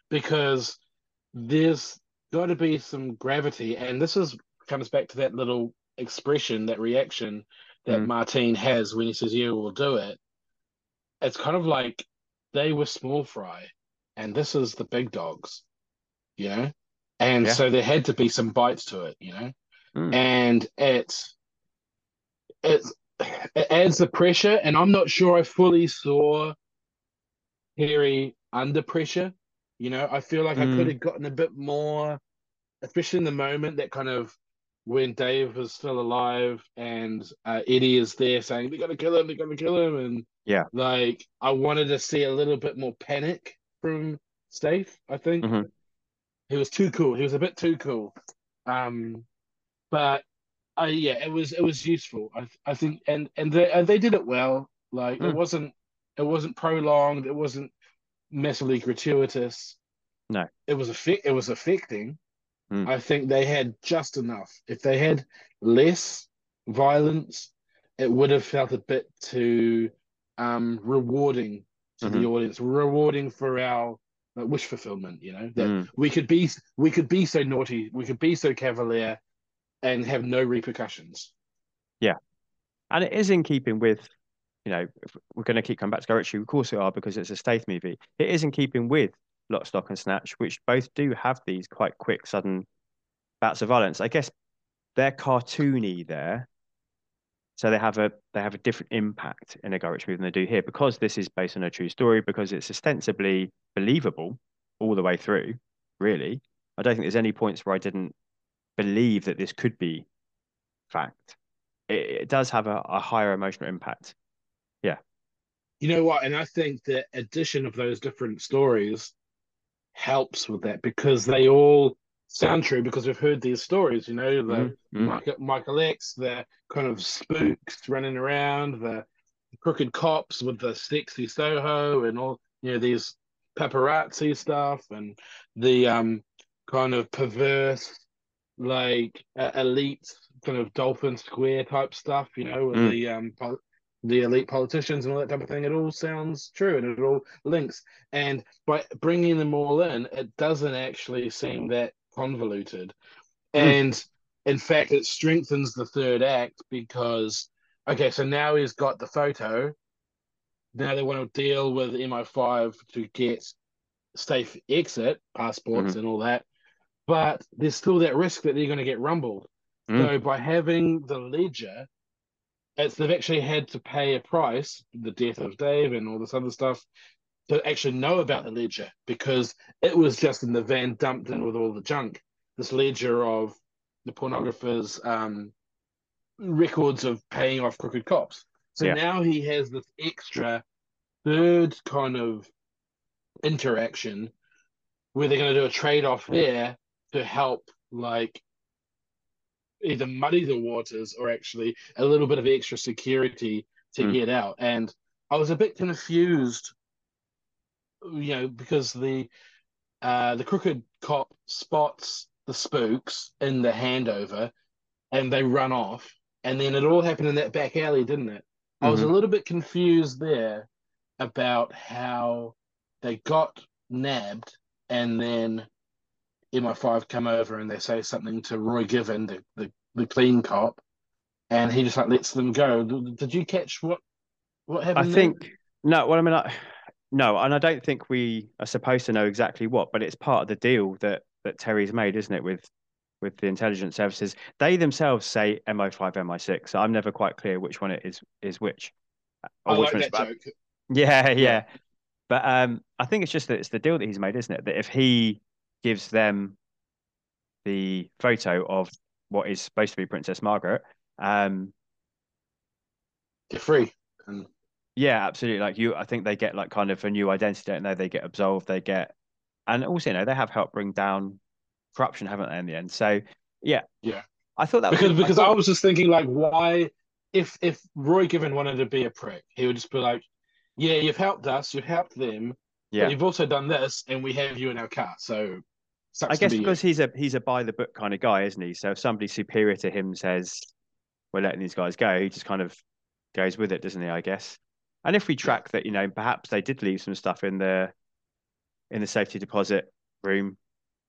Because there's got to be some gravity, and this is comes back to that little expression, that reaction that Mm. Martine has when he says, "Yeah, we'll do it." It's kind of like they were small fry, and this is the big dogs, you know? And Yeah. so there had to be some bites to it, you know? Mm. and it's it's it adds the pressure and i'm not sure i fully saw harry under pressure you know i feel like i Mm. could have gotten a bit more especially in the moment that kind of when dave was still alive and uh, eddie is there saying they're gonna kill him they're gonna kill him and Yeah. like i wanted to see a little bit more panic from Stave, i think Mhm. he was too cool he was a bit too cool um but uh, yeah, it was it was useful. I I think, and and they and they did it well. Like it Mm. wasn't it wasn't prolonged. It wasn't massively gratuitous. No. it was effect. It was affecting. Mm. I think they had just enough. If they had less violence, it would have felt a bit too um rewarding to the Mhm. audience, rewarding for our uh, wish fulfillment. You know that Mm. we could be we could be so naughty, we could be so cavalier, and have no repercussions. Yeah, and it is in keeping with, you know, we're going to keep coming back to Ritchie, of course we are because it's a Stath movie. It is in keeping with Lock, Stock and Snatch, which both do have these quite quick, sudden bouts of violence. I guess they're cartoony there, so they have a they have a different impact in a Ritchie movie than they do here because this is based on a true story because it's ostensibly believable all the way through. Really, I don't think there's any points where I didn't believe that this could be fact. It, it does have a, a higher emotional impact. Yeah. You know what? And I think the addition of those different stories helps with that because they all sound true because we've heard these stories. You know, the Mm, mm. Michael, Michael X, the kind of spooks running around, the crooked cops with the sexy Soho, and all you know these paparazzi stuff, and the um kind of perverse, like uh, elite kind of Dolphin Square type stuff. You know, with Mm. the um pol- the elite politicians and all that type of thing. It all sounds true, and it all links. And by bringing them all in, it doesn't actually seem that convoluted. Mm. And in fact, it strengthens the third act because, okay, so now he's got the photo. Now they want to deal with MI5 to get safe exit passports and all that. But there's still that risk that they're going to get rumbled. Mm. So by having the ledger, it's they've actually had to pay a price, the death of Dave and all this other stuff, to actually know about the ledger because it was just in the van dumped in with all the junk. This ledger of the pornographers' um, records of paying off crooked cops. So Yeah. now he has this extra third kind of interaction where they're going to do a trade off there to help, like, either muddy the waters or actually a little bit of extra security to Mm. get out. And I was a bit confused, you know, because the uh, the crooked cop spots the spooks in the handover and they run off. And then it all happened in that back alley, didn't it? I was a Mhm. little bit confused there about how they got nabbed and then MI5 come over and they say something to Roy Given, the, the, the clean cop, and he just like lets them go. Did did you catch what what I happened? there? think no. Well, I mean, I, no, and I don't think we are supposed to know exactly what, but it's part of the deal that that Terry's made, isn't it, with with the intelligence services? They themselves say MI5, MI6. So I'm never quite clear which one it is is which. I or which like one's that bad. joke. <laughs> Yeah, yeah. But um, I think it's just that it's the deal that he's made, isn't it? That if he gives them the photo of what is supposed to be Princess Margaret. Um, They're free. And yeah, absolutely. Like you, I think they get like kind of a new identity, don't they? They get absolved, they get, and also, you know, they have helped bring down corruption, haven't they, in the end? So, yeah, Yeah. I thought that was because because I, thought- was just thinking like why if if Roy Given wanted to be a prick, he would just be like, Yeah, you've helped us, you've helped them, yeah. but you've also done this and we have you in our car. So sucks I guess be because he's a he's a by the book kind of guy, isn't he? So if somebody superior to him says we're letting these guys go, he just kind of goes with it, doesn't he? I guess. And if we track that, you know, perhaps they did leave some stuff in the in the safety deposit room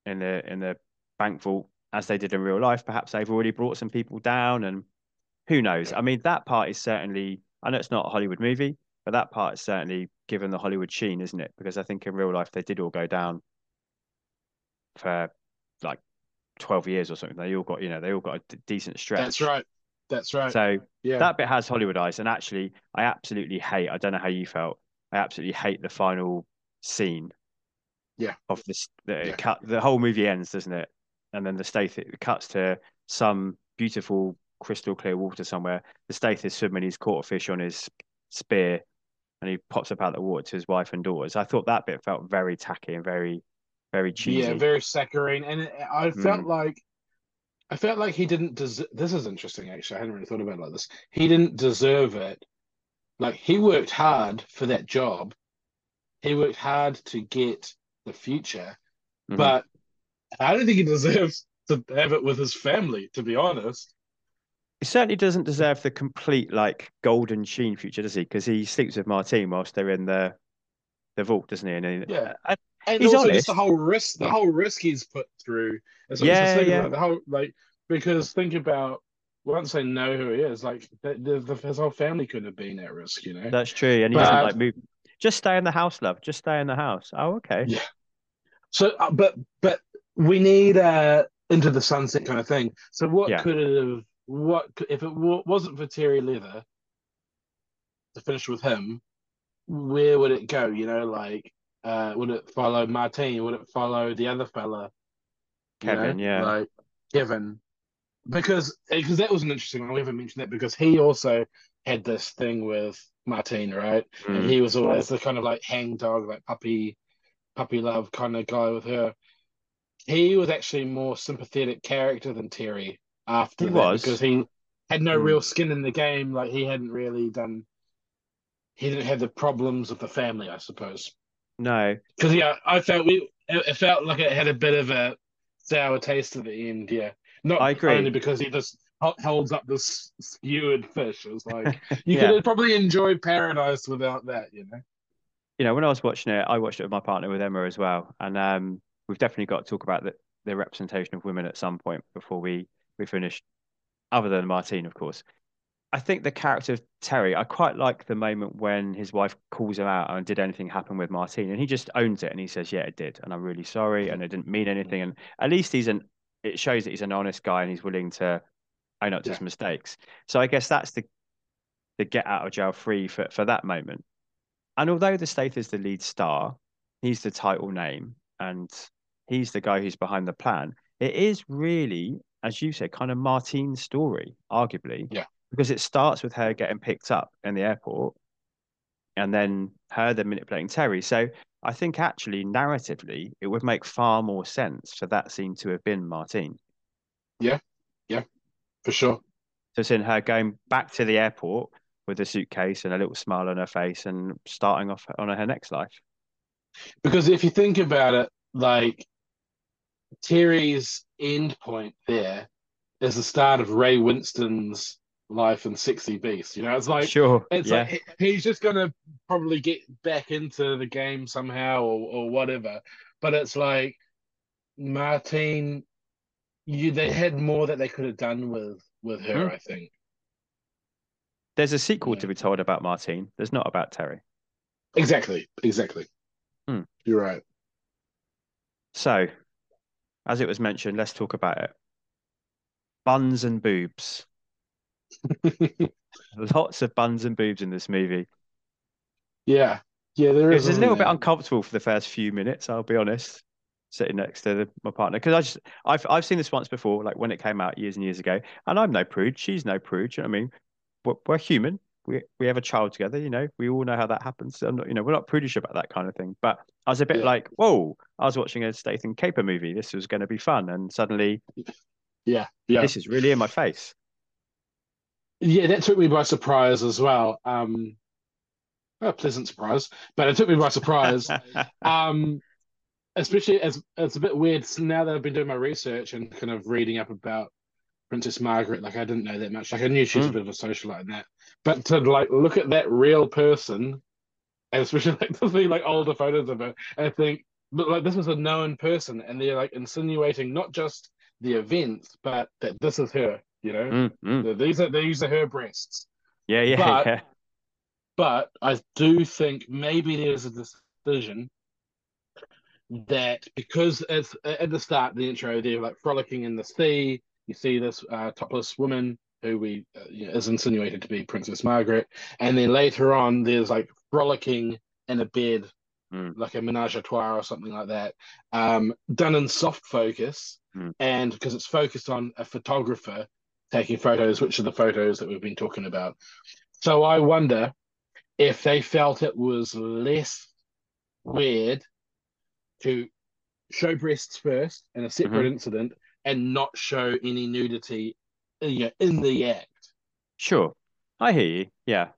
in the in the bank vault as they did in real life, perhaps they've already brought some people down and who knows? I mean, that part is certainly I know it's not a Hollywood movie, but that part is certainly given the Hollywood sheen, isn't it? Because I think in real life they did all go down for like 12 years or something. They all got, you know, they all got a d- decent stretch. That's right. That's right. So yeah. that bit has Hollywood Hollywoodized. And actually, I absolutely hate, I don't know how you felt, I absolutely hate the final scene. Yeah. Of this, the Yeah. cut, the whole movie ends, doesn't it? And then the Stath, it cuts to some beautiful crystal clear water somewhere. The Stath is swimming, he's caught a fish on his spear and he pops up out of the water to his wife and daughters. I thought that bit felt very tacky and very, very cheesy. Yeah, very saccharine, and it, I felt Mm. like I felt like he didn't deserve. This is interesting, actually. I hadn't really thought about it like this. He didn't deserve it. Like he worked hard for that job. He worked hard to get the future, Mhm. but I don't think he deserves to have it with his family. To be honest, He certainly doesn't deserve the complete like golden sheen future, does he? Because he sleeps with Martine whilst they're in the the vault, doesn't he? And he, Yeah. and and He's also honest. just the whole risk, the whole risk he's put through. What Yeah, thinking yeah. the whole like because think about once they know who he is, like the, the, the, his whole family couldn't have been at risk, you know. that's true. And he But- doesn't like move. Just stay in the house, love. Just stay in the house. Oh, okay. Yeah. So, uh, but but we need uh into the sunset kind of thing. So what Yeah. could have what if it w- wasn't for Terry Leather to finish with him? Where would it go? You know, like uh would it follow Martine? Would it follow the other fella? You Kevin, know, yeah. like Kevin, because because that was an interesting one. We haven't mentioned that because he also had this thing with Martine, right? and Mm. he was always the kind of like hang dog, like puppy, puppy love kind of guy with her. He was actually more sympathetic character than Terry after He was. because he had no Mm. real skin in the game. Like he hadn't really done. He didn't have the problems of the family, I suppose. No, Because yeah, I felt we it, it felt like it had a bit of a sour taste at the end. Yeah, not I agree. only because he just holds up this skewered fish. It was like <laughs> you Yeah. could have probably enjoyed paradise without that. You know. you know, when I was watching it, I watched it with my partner with Emma as well, and um, we've definitely got to talk about the, the representation of women at some point before we we finish. Other than Martine, of course. I think the character of Terry, I quite like the moment when his wife calls him out and did anything happen with Martine, and he just owns it and he says, "Yeah, it did, and I'm really sorry, and it didn't mean anything." And at least he's an it shows that he's an honest guy and he's willing to own up to Yeah. his mistakes. So I guess that's the the get out of jail free for for that moment. And although the state is the lead star, he's the title name and he's the guy who's behind the plan. It is really, as you said, kind of Martine's story, arguably. Yeah. Because it starts with her getting picked up in the airport and then her then manipulating Terry. So I think actually narratively it would make far more sense for that scene to have been Martine. Yeah, yeah, for sure. So it's in her going back to the airport with a suitcase and a little smile on her face and starting off on her next life. Because if you think about it, like Terry's end point there is the start of Ray Winstone's life and Sexy Beast. You know, it's like Sure. it's yeah. like he's just gonna probably get back into the game somehow or or whatever. But it's like Martine, you they had more that they could have done with with her. Hmm. I think There's a sequel Yeah. to be told about Martine. There's not about Terry. exactly, exactly. Hmm. You're right. So, as it was mentioned, let's talk about it. Buns and boobs. <laughs> Lots of buns and boobs in this movie. yeah, yeah. there is. It is was a little bit uncomfortable for the first few minutes, I'll be honest. sitting next to the, my partner because I just I've I've seen this once before, like when it came out years and years ago, and I'm no prude. She's no prude. You know what I mean? We're, we're human. We we have a child together. You know, we all know how that happens. I'm not, you know, we're not prudish about that kind of thing. But I was a bit Yeah. like, whoa! I was watching a Statham caper movie. This was going to be fun, and suddenly Yeah, yeah, this is really in my face. Yeah. That took me by surprise as well. Um, a pleasant surprise, but it took me by surprise. <laughs> um, especially as it's a bit weird now that I've been doing my research and kind of reading up about Princess Margaret. Like I didn't know that much. Like I knew she's a Mm. bit of a socialite and that, but to like look at that real person, and especially <laughs> like to see like older photos of her, I think, but like this was a known person, and they're like insinuating not just the events, but that this is her. You know, Mm, mm. These are these are her breasts. Yeah, yeah, But- yeah. But I do think maybe there's a decision that because it's at the start of the intro, they're like frolicking in the sea. You see this uh, topless woman who we uh, you know, is insinuated to be Princess Margaret, and then later on, there's like frolicking in a bed, Mm. like a menage a trois or something like that, um, done in soft focus, Mm. and because it's focused on a photographer taking photos, which are the photos that we've been talking about. So I wonder if they felt it was less weird to show breasts first in a separate incident and not show any nudity you know, in the act. Sure. I hear you. Yeah.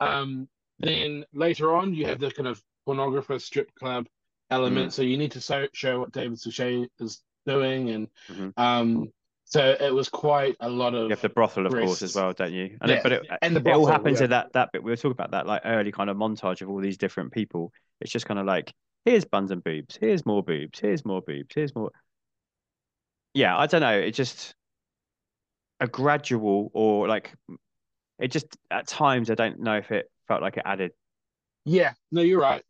Um, then later on, you have the kind of pornographer strip club element. So you need to so, show what David Suchet is doing, and Mhm. um, so it was quite a lot of You have the brothel, of course, as well, don't you? And Yeah, it, but it, and the brothel, it all happens yeah. in that that bit. We were talking about that like early kind of montage of all these different people. It's just kind of like here's buns and boobs, here's more boobs, here's more boobs, here's more. Yeah, I don't know. It just a gradual or like it just at times I don't know if it felt like it added. Yeah, no, you're right.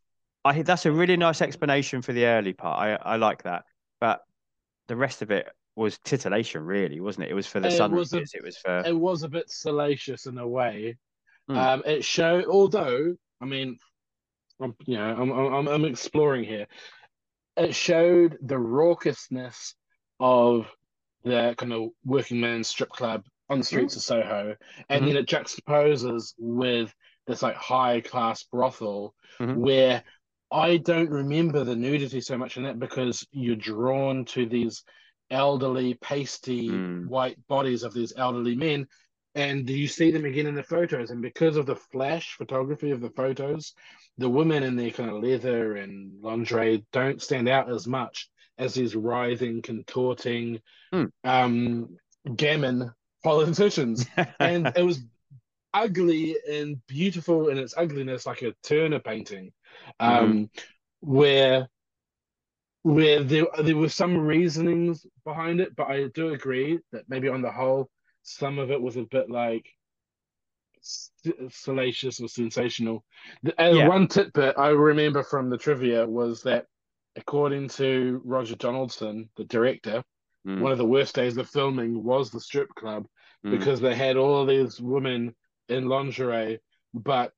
I that's a really nice explanation for the early part. I I like that, but the rest of it was titillation, really, wasn't it? It was for the It sun was a- It was for It was a bit salacious in a way. Hmm. Um, it showed, although I mean, I'm you know I'm I'm I'm exploring here. It showed the raucousness of the kind of working man's strip club on the streets of Soho, and Mhm. then it juxtaposes with this like high class brothel Mhm. where I don't remember the nudity so much in that because you're drawn to these elderly, pasty Mm. white bodies of these elderly men, and you see them again in the photos. And because of the flash photography of the photos, the women in their kind of leather and lingerie don't stand out as much as these writhing, contorting, Mm. um, gammon politicians. <laughs> and it was ugly and beautiful in its ugliness, like a Turner painting, um, where where there there were some reasonings behind it, but I do agree that maybe on the whole, some of it was a bit like salacious or sensational. And Yeah. one tidbit I remember from the trivia was that, according to Roger Donaldson, the director, Mm. one of the worst days of filming was the strip club Mm. because they had all these women in lingerie, but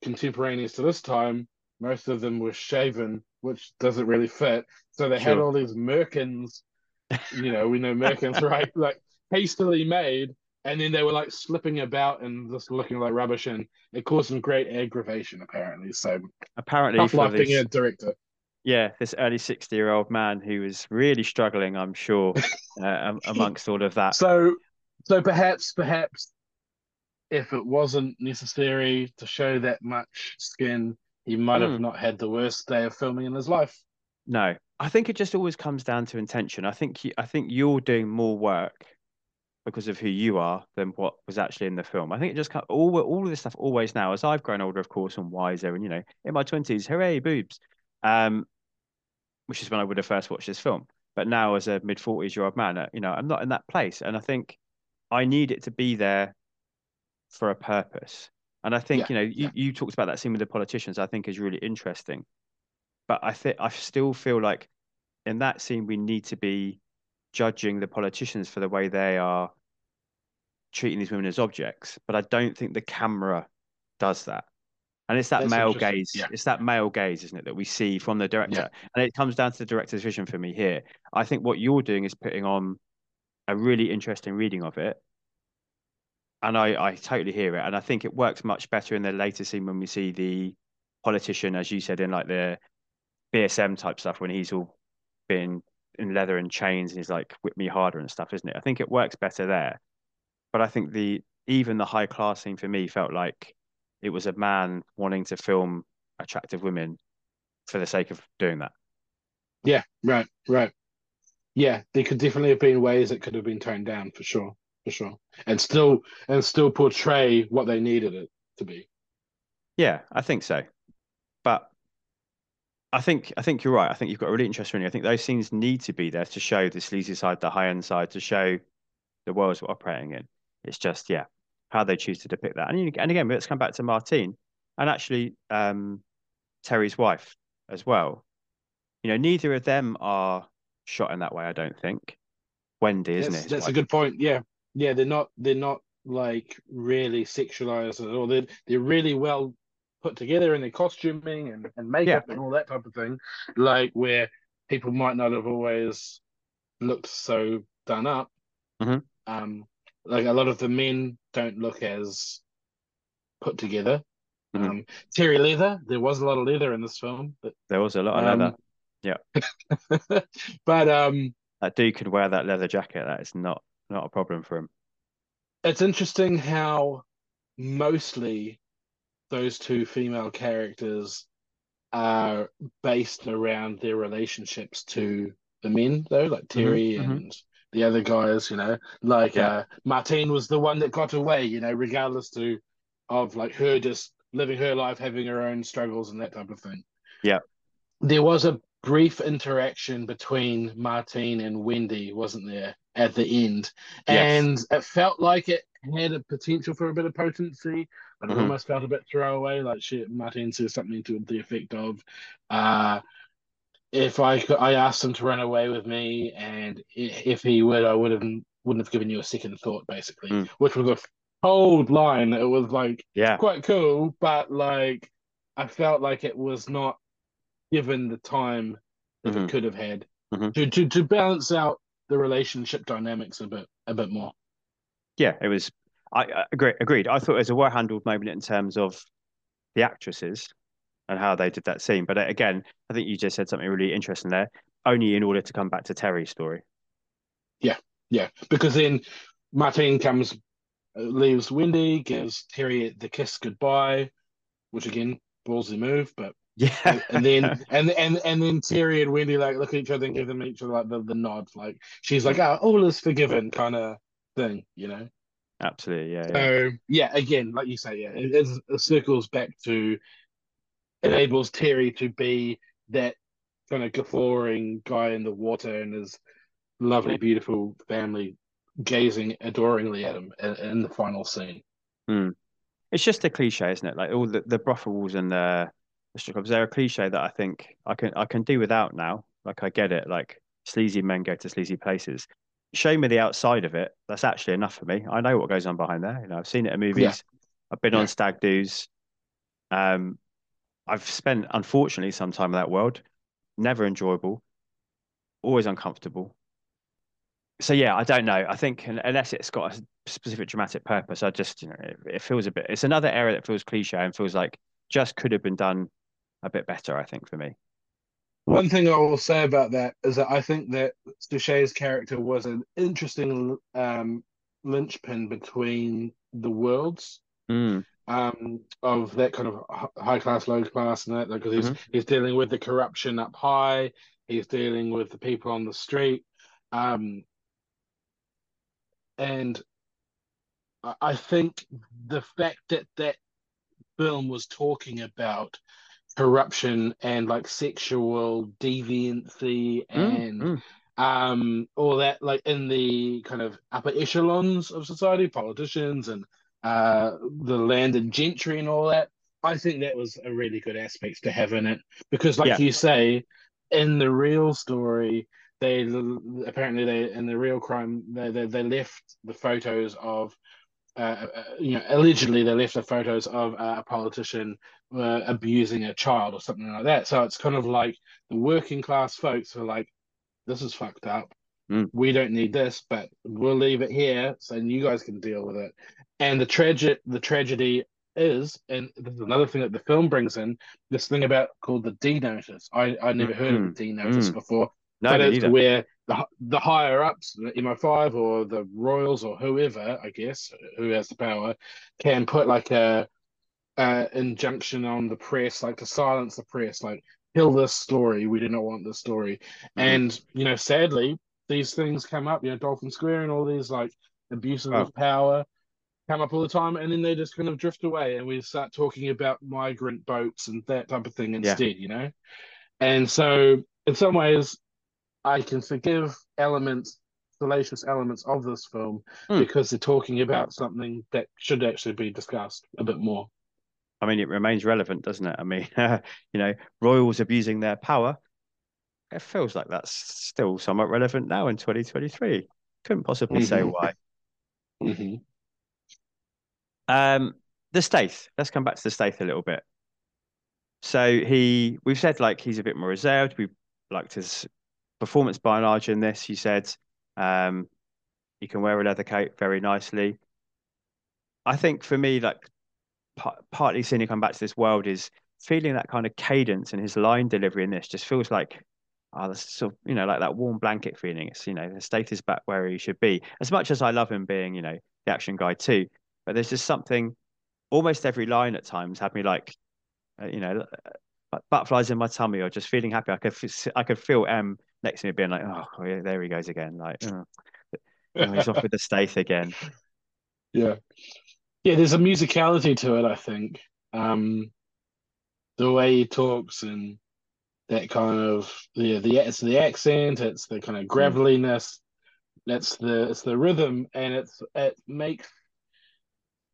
contemporaneous to this time, most of them were shaven, which doesn't really fit. So they had all these merkins, you know, we know merkins, <laughs> right? Like hastily made, and then they were like slipping about and just looking like rubbish, and it caused some great aggravation, apparently. So Apparently, tough life being this, a director. yeah, this early sixty-year-old man who was really struggling, I'm sure, <laughs> uh, amongst all of that. So, so perhaps, perhaps, if it wasn't necessary to show that much skin, he might have Hmm. not had the worst day of filming in his life. No, I think it just always comes down to intention. I think you, I think you're doing more work because of who you are than what was actually in the film. I think it just kind all all of this stuff always now, as I've grown older, of course, and wiser, and you know, in my twenties, hooray, boobs, um, which is when I would have first watched this film. But now, as a mid forties year old man, uh, you know, I'm not in that place, and I think I need it to be there for a purpose. And I think Yeah, you know, you, yeah. you talked about that scene with the politicians. I think is really interesting. But I think I still feel like in that scene we need to be judging the politicians for the way they are treating these women as objects. But I don't think the camera does that. And it's that That's male gaze. Yeah. It's that male gaze, isn't it, that we see from the director. And it comes down to the director's vision for me here. I think what you're doing is putting on a really interesting reading of it. And I, I totally hear it. And I think it works much better in the later scene when we see the politician, as you said, in like the BDSM type stuff when he's all been in leather and chains and he's like whip me harder and stuff, isn't it? I think it works better there. But I think the even the high class scene for me felt like it was a man wanting to film attractive women for the sake of doing that. Yeah, right, right. Yeah, there could definitely have been ways it could have been toned down for sure, for sure, and still and still portray what they needed it to be. Yeah, I think so. But I think I think you're right. I think you've got a really interesting. I think those scenes need to be there to show the sleazy side, the high end side, to show the worlds we're operating in. It's just yeah, how they choose to depict that. And and again, let's come back to Martine and actually um, Terry's wife as well. You know, neither of them are shot in that way. I don't think. Wendy, isn't that's, it? That's a good point. Yeah, yeah. They're not. They're not like really sexualized at all. They're they're really well put together in their costuming and, and makeup and all that type of thing. Like where people might not have always looked so done up. Mhm. Um, like a lot of the men don't look as put together. Mhm. Um, Terry Leather, there was a lot of leather in this film, but There was a lot of um, leather. Yeah. <laughs> but um, That dude could wear that leather jacket. That is not not a problem for him. it's interesting how mostly those two female characters are based around their relationships to the men, though, like Terry mhm. and the other guys. You know, like Yeah. uh, Martine was the one that got away. You know, regardless to of like her just living her life, having her own struggles and that type of thing. Yeah. There was a brief interaction between Martine and Wendy, wasn't there, at the end? Yes. And it felt like it had a potential for a bit of potency, but it Mhm. almost felt a bit throwaway. Like she, Martine says something to the effect of, uh, "If I I asked him to run away with me, and if he would, I would have wouldn't have given you a second thought, basically." Mm. Which was a cold line. It was like Yeah. quite cool, but like I felt like it was not given the time that Mhm. it could have had Mhm. to, to to balance out the relationship dynamics a bit a bit more. Yeah, it was. I, I agree. Agreed. I thought it was a well-handled moment in terms of the actresses and how they did that scene. But uh, again, I think you just said something really interesting there. Only in order to come back to Terry's story. Yeah, yeah. because then Martine comes, uh, leaves Wendy, gives Terry the kiss goodbye, which again ballsy move, but Yeah. and then <laughs> and and and then Terry and Wendy like look at each other and give them each other like the, the nod, like she's like, "Oh, all is forgiven," kind of thing, you know. absolutely. Yeah. yeah. So yeah, again, like you say, yeah, it, it circles back to enables Terry to be that kind of guffawing guy in the water and his lovely, beautiful family gazing adoringly at him in, in the final scene. Hmm. It's just a cliche, isn't it? Like all the, the brothels and the, clubs, they're a cliche that I think I can I can do without now. Like I get it. Like sleazy men go to sleazy places. Show me the outside of it. That's actually enough for me. I know what goes on behind there. You know, I've seen it in movies. I've been Yeah. on stag do's. Um, I've spent unfortunately some time in that world. Never enjoyable. Always uncomfortable. So yeah, I don't know. I think unless it's got a specific dramatic purpose, I just you know it, it feels a bit. It's another area that feels cliche and feels like just could have been done a bit better. I think for me. One thing I will say about that is that I think that Suchet's character was an interesting um, linchpin between the worlds. Mm, um, of that kind of high class, low class, and that because he's he's dealing with the corruption up high, he's dealing with the people on the street, um, and I- I think the fact that that film was talking about corruption and like sexual deviancy mm, and mm. um all that like in the kind of upper echelons of society politicians and uh the landed gentry and all that i think that was a really good aspect to have in it because like Yeah. you say in the real story they apparently they in the real crime they they, they left the photos of uh, uh, you know, allegedly they left the photos of uh, a politician uh, abusing a child or something like that. So it's kind of like the working class folks are like, this is fucked up. Mm. We don't need this, but we'll leave it here so you guys can deal with it. And the tragic, the tragedy is, and this is another thing that the film brings in, this thing about called the D notice. I I never heard of the D notice Mm. before, No, but it's neither. where the the higher ups, the MI5 or the Royals or whoever, I guess, who has the power, can put like a, a injunction on the press, like to silence the press, like kill this story. We do not want this story. Mhm. And you know, sadly, these things come up. You know, Dolphin Square and all these like abuses Oh. of power come up all the time, and then they just kind of drift away, and we start talking about migrant boats and that type of thing Yeah. instead. You know, and so in some ways, I can forgive elements, salacious elements of this film Hmm. because they're talking about something that should actually be discussed a bit more. I mean, it remains relevant, doesn't it? I mean, <laughs> you know, royals abusing their power. It feels like that's still somewhat relevant now in 2023. Couldn't possibly say Mhm. why. Mm-hmm. Um, the Stath. Let's come back to the Stath a little bit. So he, we've said like he's a bit more reserved. We liked his performance by and large in this. You said um, he can wear a leather coat very nicely. I think for me, like par- partly seeing him come back to this world is feeling that kind of cadence in his line delivery in this just feels like oh, that's sort of, you know, like that warm blanket feeling. It's, you know, the state is back where he should be. As much as I love him being, you know, the action guy too, but there's just something almost every line at times had me like, uh, you know, like butterflies in my tummy or just feeling happy. I could, I could feel M next to me being like, oh, yeah, there he goes again. Like, <laughs> oh, oh, he's off with the Stath again. Yeah. Yeah, there's a musicality to it, I think. Um the way he talks and that kind of the the it's the accent, it's the kind of graveliness, that's the it's the rhythm and it's it makes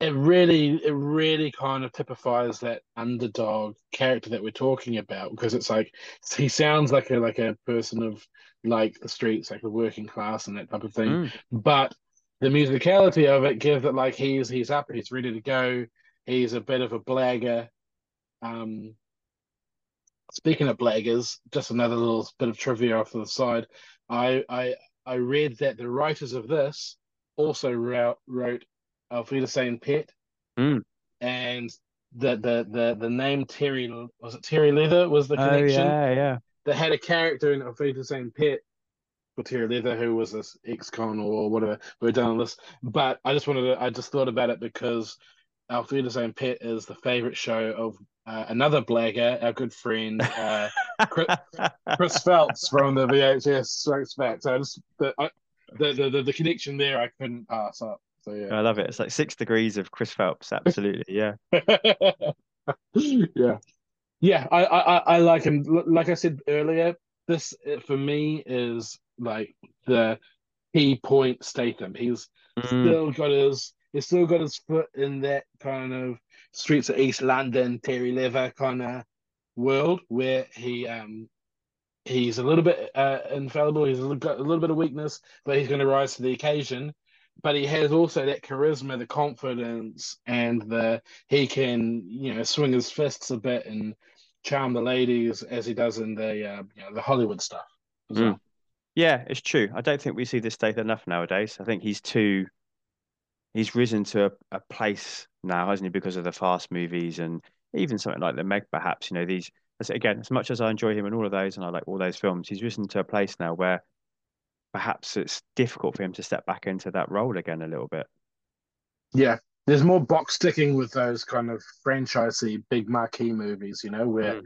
it really it really kind of typifies that underdog character that we're talking about because it's like he sounds like a like a person of like the streets, like the working class and that type of thing Mm. but the musicality of it gives it like he's he's up, he's ready to go. He's a bit of a blagger. Um, speaking of blaggers, just another little bit of trivia off to the side. I I I read that the writers of this also wrote wrote Auf Wiedersehen Pet, Mm. and the the the the name Terry was it Terry Leather was the connection. Oh, connection yeah, yeah. that had a character in Auf Wiedersehen Pet for Terry Leather who was this ex-con or whatever we were done on this. But I just wanted to I just thought about it because Auf Wiedersehen Pet is the favorite show of uh, another blagger, our good friend uh, Chris, <laughs> Chris Phelps from the VHS Strikes Back. So I just the, I, the, the the the connection there I couldn't pass up. So yeah. I love it. It's like six degrees of Chris Phelps. Absolutely. Yeah. <laughs> yeah, yeah. I, I I- like him. Like I said earlier, this uh, for me is like the key point Statham. He's Mm. still got his he's still got his foot in that kind of streets of East London, Terry Leather kind of world where he um he's a little bit uh, infallible. He's got a little bit of weakness, but he's going to rise to the occasion. But he has also that charisma, the confidence, and the he can you know swing his fists a bit and charm the ladies as he does in the uh, you know the Hollywood stuff. Mm. well. Yeah, it's true. I don't think we see this Stath enough nowadays. I think he's too, he's risen to a, a place now, hasn't he, because of the fast movies and even something like the Meg, perhaps, you know, these, as- again, as much as I enjoy him in all of those and I like all those films, he's risen to a place now where perhaps it's difficult for him to step back into that role again a little bit. Yeah, there's more box sticking with those kind of franchisey big marquee movies, you know, where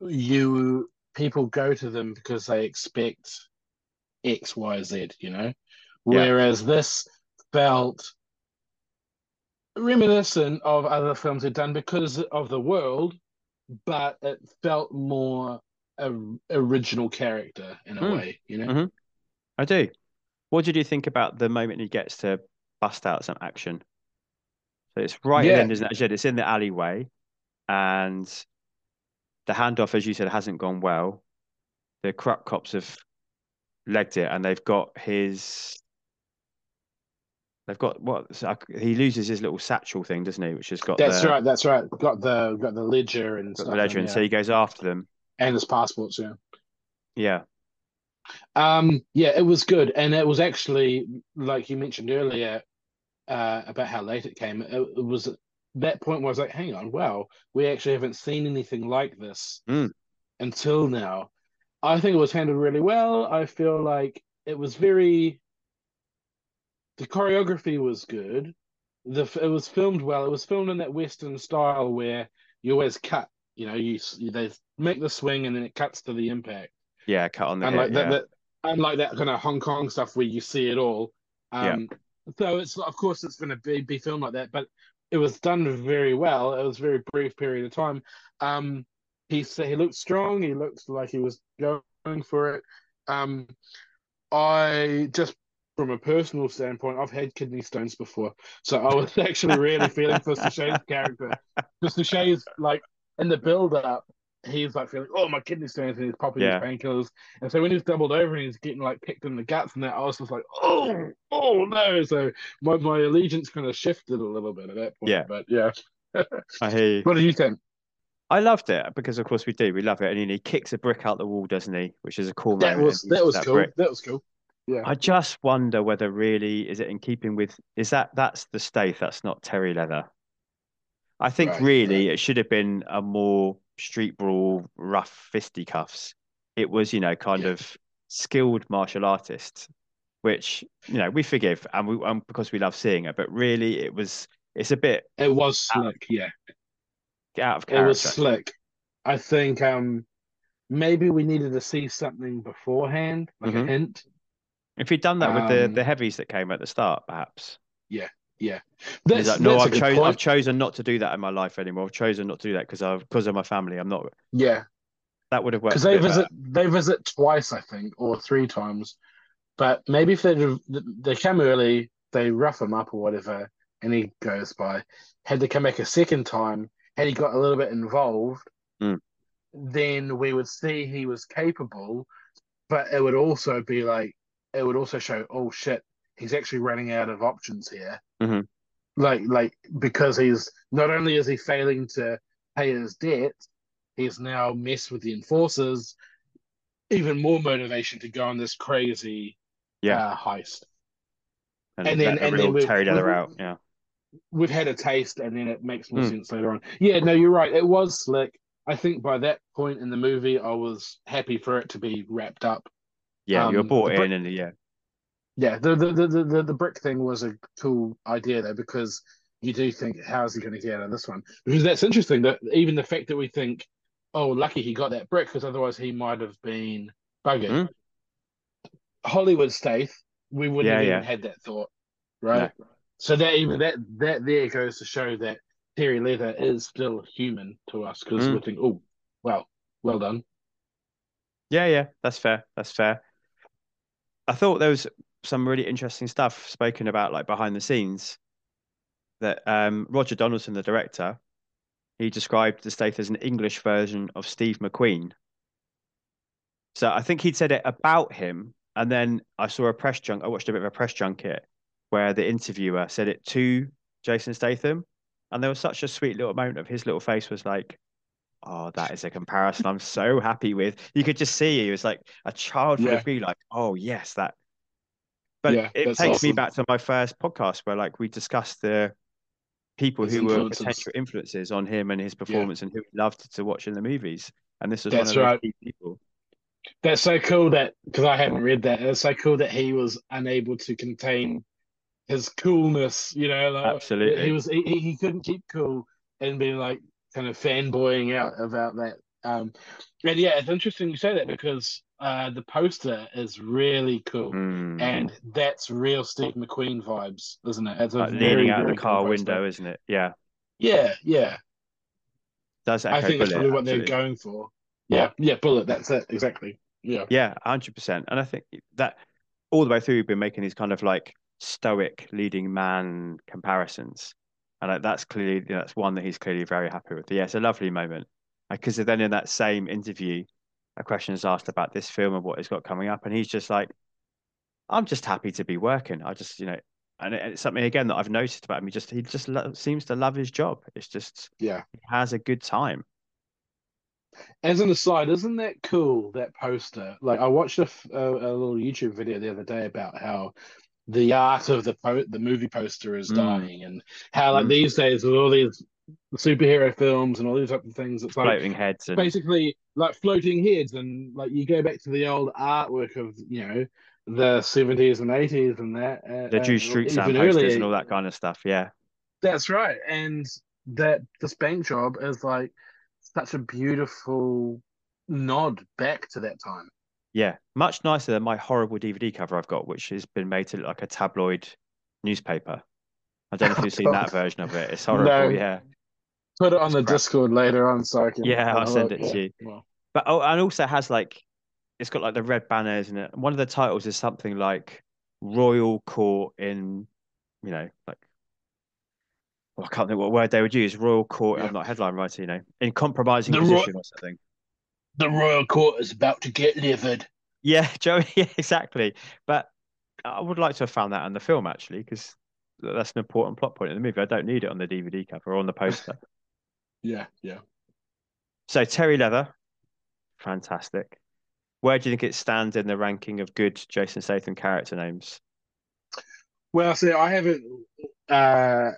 you people go to them because they expect X, Y, Z, you know. Whereas this felt reminiscent of other films he'd done because of the world, but it felt more a original character in a Mm. way, you know. Mhm. I do. What did you think about the moment he gets to bust out some action? So it's right Yeah. in, isn't it? Said, it's in the alleyway, and the handoff, as you said, hasn't gone well. The corrupt cops have legged it, and they've got his They've got what he loses his little satchel thing, doesn't he? Which has got That's the, right. That's right. Got the got the ledger and got stuff. the ledger, and so he goes after them. and his passports. Yeah. Yeah, Um. Yeah, it was good, and it was actually like you mentioned earlier uh, about how late it came. It, it was that point where I was like, "Hang on, wow, we actually haven't seen anything like this Mm. until now." I think it was handled really well. I feel like it was very. The choreography was good. The it was filmed well. It was filmed in that Western style where you always cut. You know, you they make the swing and then it cuts to the impact. Yeah, cut on the Unlike hit. that, Yeah, that, unlike that kind of Hong Kong stuff where you see it all. Um, So it's of course it's going to be be filmed like that, but it was done very well. It was a very brief period of time. Um, he said he looked strong. He looked like he was going for it. Um, I just from a personal standpoint, I've had kidney stones before, so I was <laughs> actually really feeling for Sachay's character. <laughs> Because Sachay's like in the build up, he's like feeling, oh my kidney stones, and he's popping Yeah. his painkillers. And so when he's doubled over and he's getting like picked in the guts and that, I was just like, oh, oh no. So my, my allegiance kind of shifted a little bit at that point. Yeah. But yeah. I hear you. <laughs> What do you think? I loved it because, of course, we do. We love it, and then he kicks a brick out the wall, doesn't he? Which is a cool That moment. was that was uses cool. brick. That was cool. Yeah. I just wonder whether really is it in keeping with is that that's the Stath, that's not Terry Leather. I think Right, really it should have been a more street brawl, rough fisticuffs. It was, you know, kind Yeah. of skilled martial artists, which you know we forgive and we and because we love seeing it. But really, it was it's a bit It was slick. Yeah. out of character. It was slick. I think um maybe we needed to see something beforehand, like Mhm. a hint. If he'd done that with the Um, the heavies that came at the start, perhaps. Yeah. He's That's, like, no, that's I've chosen I've chosen not to do that in my life anymore. I've chosen not to do that because I've because of my family. I'm not. Yeah. That would have worked. Because they bit better. visit they visit twice, I think, or three times. But maybe if they they come early, they rough him up or whatever, and he goes by. Had to come back a second time, had he got a little bit involved, Mm. then we would see he was capable. But it would also be like it would also show, oh shit, he's actually running out of options here. Mhm. Like like because he's not only is he failing to pay his debt, he's now messed with the enforcers. Even more motivation to go on this crazy Yeah. uh, heist. and, and then- and then we've- we've- out. Yeah. We've had a taste, and then it makes more Mm. sense later on. Yeah, no, you're right. It was slick. I think by that point in the movie, I was happy for it to be wrapped up. Yeah, you're Um, brought the in, and yeah, Yeah, the the, the, the, the, brick thing was a cool idea though, because you do think, how is he going to get out of this one? Because that's interesting. That even the fact that we think, oh, lucky he got that brick, because otherwise he might have been buggered. Mm. Hollywood Stath, we wouldn't Yeah, have yeah. even had that thought, right? So that even that that there goes to show that Terry Leather is still human to us, because Mm. we think, oh, well, well done. yeah, yeah. That's fair. That's fair. I thought there was some really interesting stuff spoken about, like behind the scenes. That um, Roger Donaldson, the director, he described the Stath as an English version of Steve McQueen. So I think he'd said it about him, and then I saw a press junk. I watched a bit of a press junket where the interviewer said it to Jason Statham, and there was such a sweet little moment of his little face was like, "Oh, that is a comparison I'm so happy with." You could just see he was like a child would Yeah. be like, "Oh yes, that." But Yeah, it takes me back to my first podcast where like we discussed the people His who were potential influences on him and his performance and who he loved to watch in the movies. And this was That's one of right. key people. That's so cool that because I hadn't read that. It's so cool that he was unable to contain his coolness. You know, like, Absolutely. he was he he couldn't keep cool and be like kind of fanboying out about that. Um, and yeah, it's interesting you say that because uh, the poster is really cool, Mm. and that's real Steve McQueen vibes, isn't it? It's Like leaning out the cool car poster. window, isn't it? Yeah. Yeah, yeah. Does I think that's Bullitt, probably what they're going for. Yeah, yeah, Bullitt. That's it exactly. Yeah. Yeah, hundred percent. And I think that all the way through, we've been making these kind of like stoic leading man comparisons, and like, that's clearly that's one that he's clearly very happy with. Yeah, it's a lovely moment because then in that same interview, a question is asked about this film and what he's got coming up, and he's just like, "I'm just happy to be working. I just, you know, and it- it's something again that I've noticed about him. He just he just lo seems to love his job. It's just Yeah. he has a good time. As an aside, isn't that cool? That poster. Like I watched a, f- a, a little YouTube video the other day about how the art of the po the movie poster is Mm. dying, and how like Mm. these days with all these superhero films and all these type of things, it's like Floating heads and basically like floating heads, and like you go back to the old artwork of you know the seventies and eighties and that. Uh, the Drew Struzan posters and all that kind of stuff. Yeah. That's right. And that this bank job is like such a beautiful nod back to that time. Yeah, much nicer than my horrible DVD cover I've got, which has been made to look like a tabloid newspaper. I don't know if you've seen <laughs> that version of it. It's horrible. No. Yeah. Put it on It's the crap. Discord later on so I can Yeah, I'll send look. it to Yeah. you. Well, But oh, and also has like it's got like the red banners in it. One of the titles is something like Royal Court in, you know, like oh, I can't think what word they would use. Royal Court. Yeah. I'm not headline writer, you know, in compromising The ro- position or something. the royal court is about to get livid. Yeah, <laughs> Joey. Yeah, exactly. But I would like to have found that in the film actually, because that's an important plot point in the movie. I don't need it on the DVD cover or on the poster. <laughs> Yeah, yeah. So Terry Leather, fantastic. Where do you think it stands in the ranking of good Jason Statham character names? Well, see, I haven't uh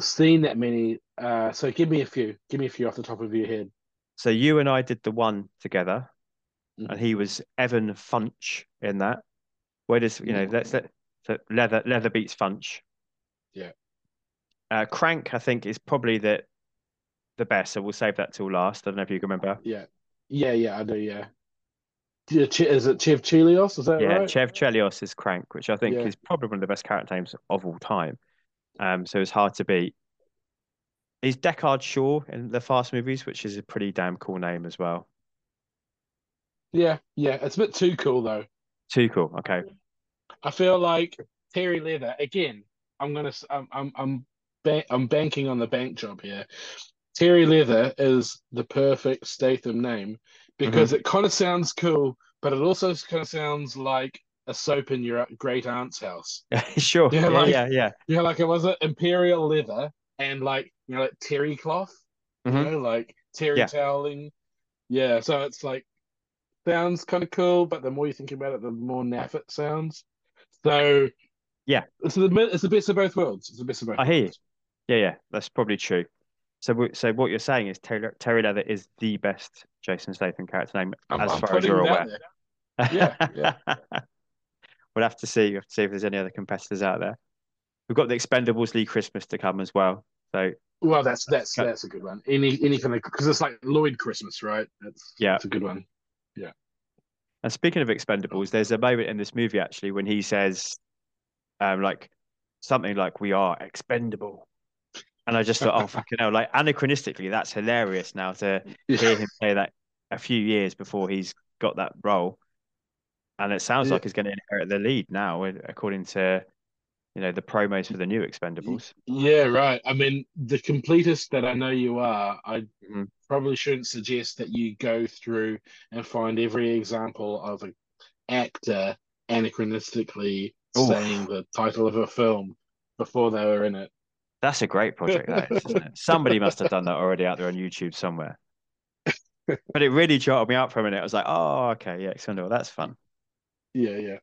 seen that many. Uh, so give me a few. Give me a few off the top of your head. So you and I did the one together, Mhm. and he was Evan Funsch in that. Where does you know that's that so leather leather beats Funsch. Yeah. Uh, Crank, I think, is probably the the best. So we'll save that till last. I don't know if you can remember. Yeah, yeah, yeah. I do. Yeah. Is it Chev Chelios? Is that Yeah, right? Chev Chelios is Crank, which I think Yeah. is probably one of the best character names of all time. Um, so it's hard to beat. He's Deckard Shaw in the Fast movies, which is a pretty damn cool name as well. Yeah, yeah. It's a bit too cool though. Too cool. Okay. I feel like Terry Leather again. I'm gonna. I'm. I'm. I'm, ba- I'm banking on the bank job here. Terry Leather is the perfect Statham name because Mm-hmm. it kind of sounds cool, but it also kind of sounds like a soap in your great aunt's house. <laughs> sure. Yeah, Yeah, like- yeah, yeah. You know, like it was an Imperial Leather and like you know, like terry cloth. You Mhm. know, like terry Yeah. toweling. Yeah, so it's like sounds kind of cool, but the more you think about it, the more naff it sounds. So Yeah. it's the it's the best of both worlds. It's the best of both. I hear you. Yeah, yeah. That's probably true. So, so what you're saying is Terry, Terry Leather is the best Jason Statham character name, I'm, as I'm far as you're aware. there. Yeah, yeah. <laughs> We'll have to see. We have to see if there's any other competitors out there. We've got the Expendables Lee Christmas to come as well. So Well, that's that's Good. that's a good one. Any any kind of because it's like Lloyd Christmas, right? That's Yeah. that's a good one. Yeah. And speaking of Expendables, there's a moment in this movie actually when he says, um, like something like "We are expendable," and I just thought, oh fucking hell! Like anachronistically, that's hilarious now to <laughs> hear him say that a few years before he's got that role, and it sounds Yeah. like he's going to inherit the lead now, according to you know the promos for the new Expendables. Yeah, right. I mean, the completest that I know you are, I Mhm. probably shouldn't suggest that you go through and find every example of an actor anachronistically Oof. saying the title of a film before they were in it. That's a great project, that is, isn't it? <laughs> Somebody must have done that already out there on YouTube somewhere. <laughs> But it really jotted me out for a minute. I was like, oh, okay, yeah, Expendable, that's fun. Yeah, yeah.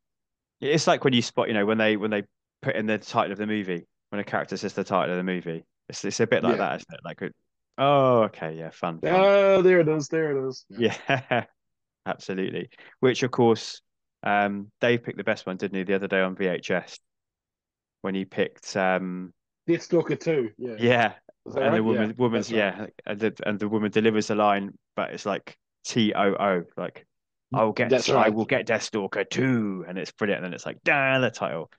It's like when you spot, you know, when they when they put in the title of the movie, when a character says the title of the movie. It's it's a bit like Yeah. that, isn't it? Like, oh, okay, yeah, fun, fun. Oh, there it is. There it is. Yeah, <laughs> absolutely. Which, of course, um, Dave picked the best one, didn't he, the other day on VHS when he picked, um, Deathstalker 2. Yeah. yeah, and right? the woman, Yeah, woman's, that's right. yeah, and the, and the woman delivers the line, but it's like T O O, like I will get, That's I right. will get Deathstalker too, and it's brilliant. And then it's like, damn, the title,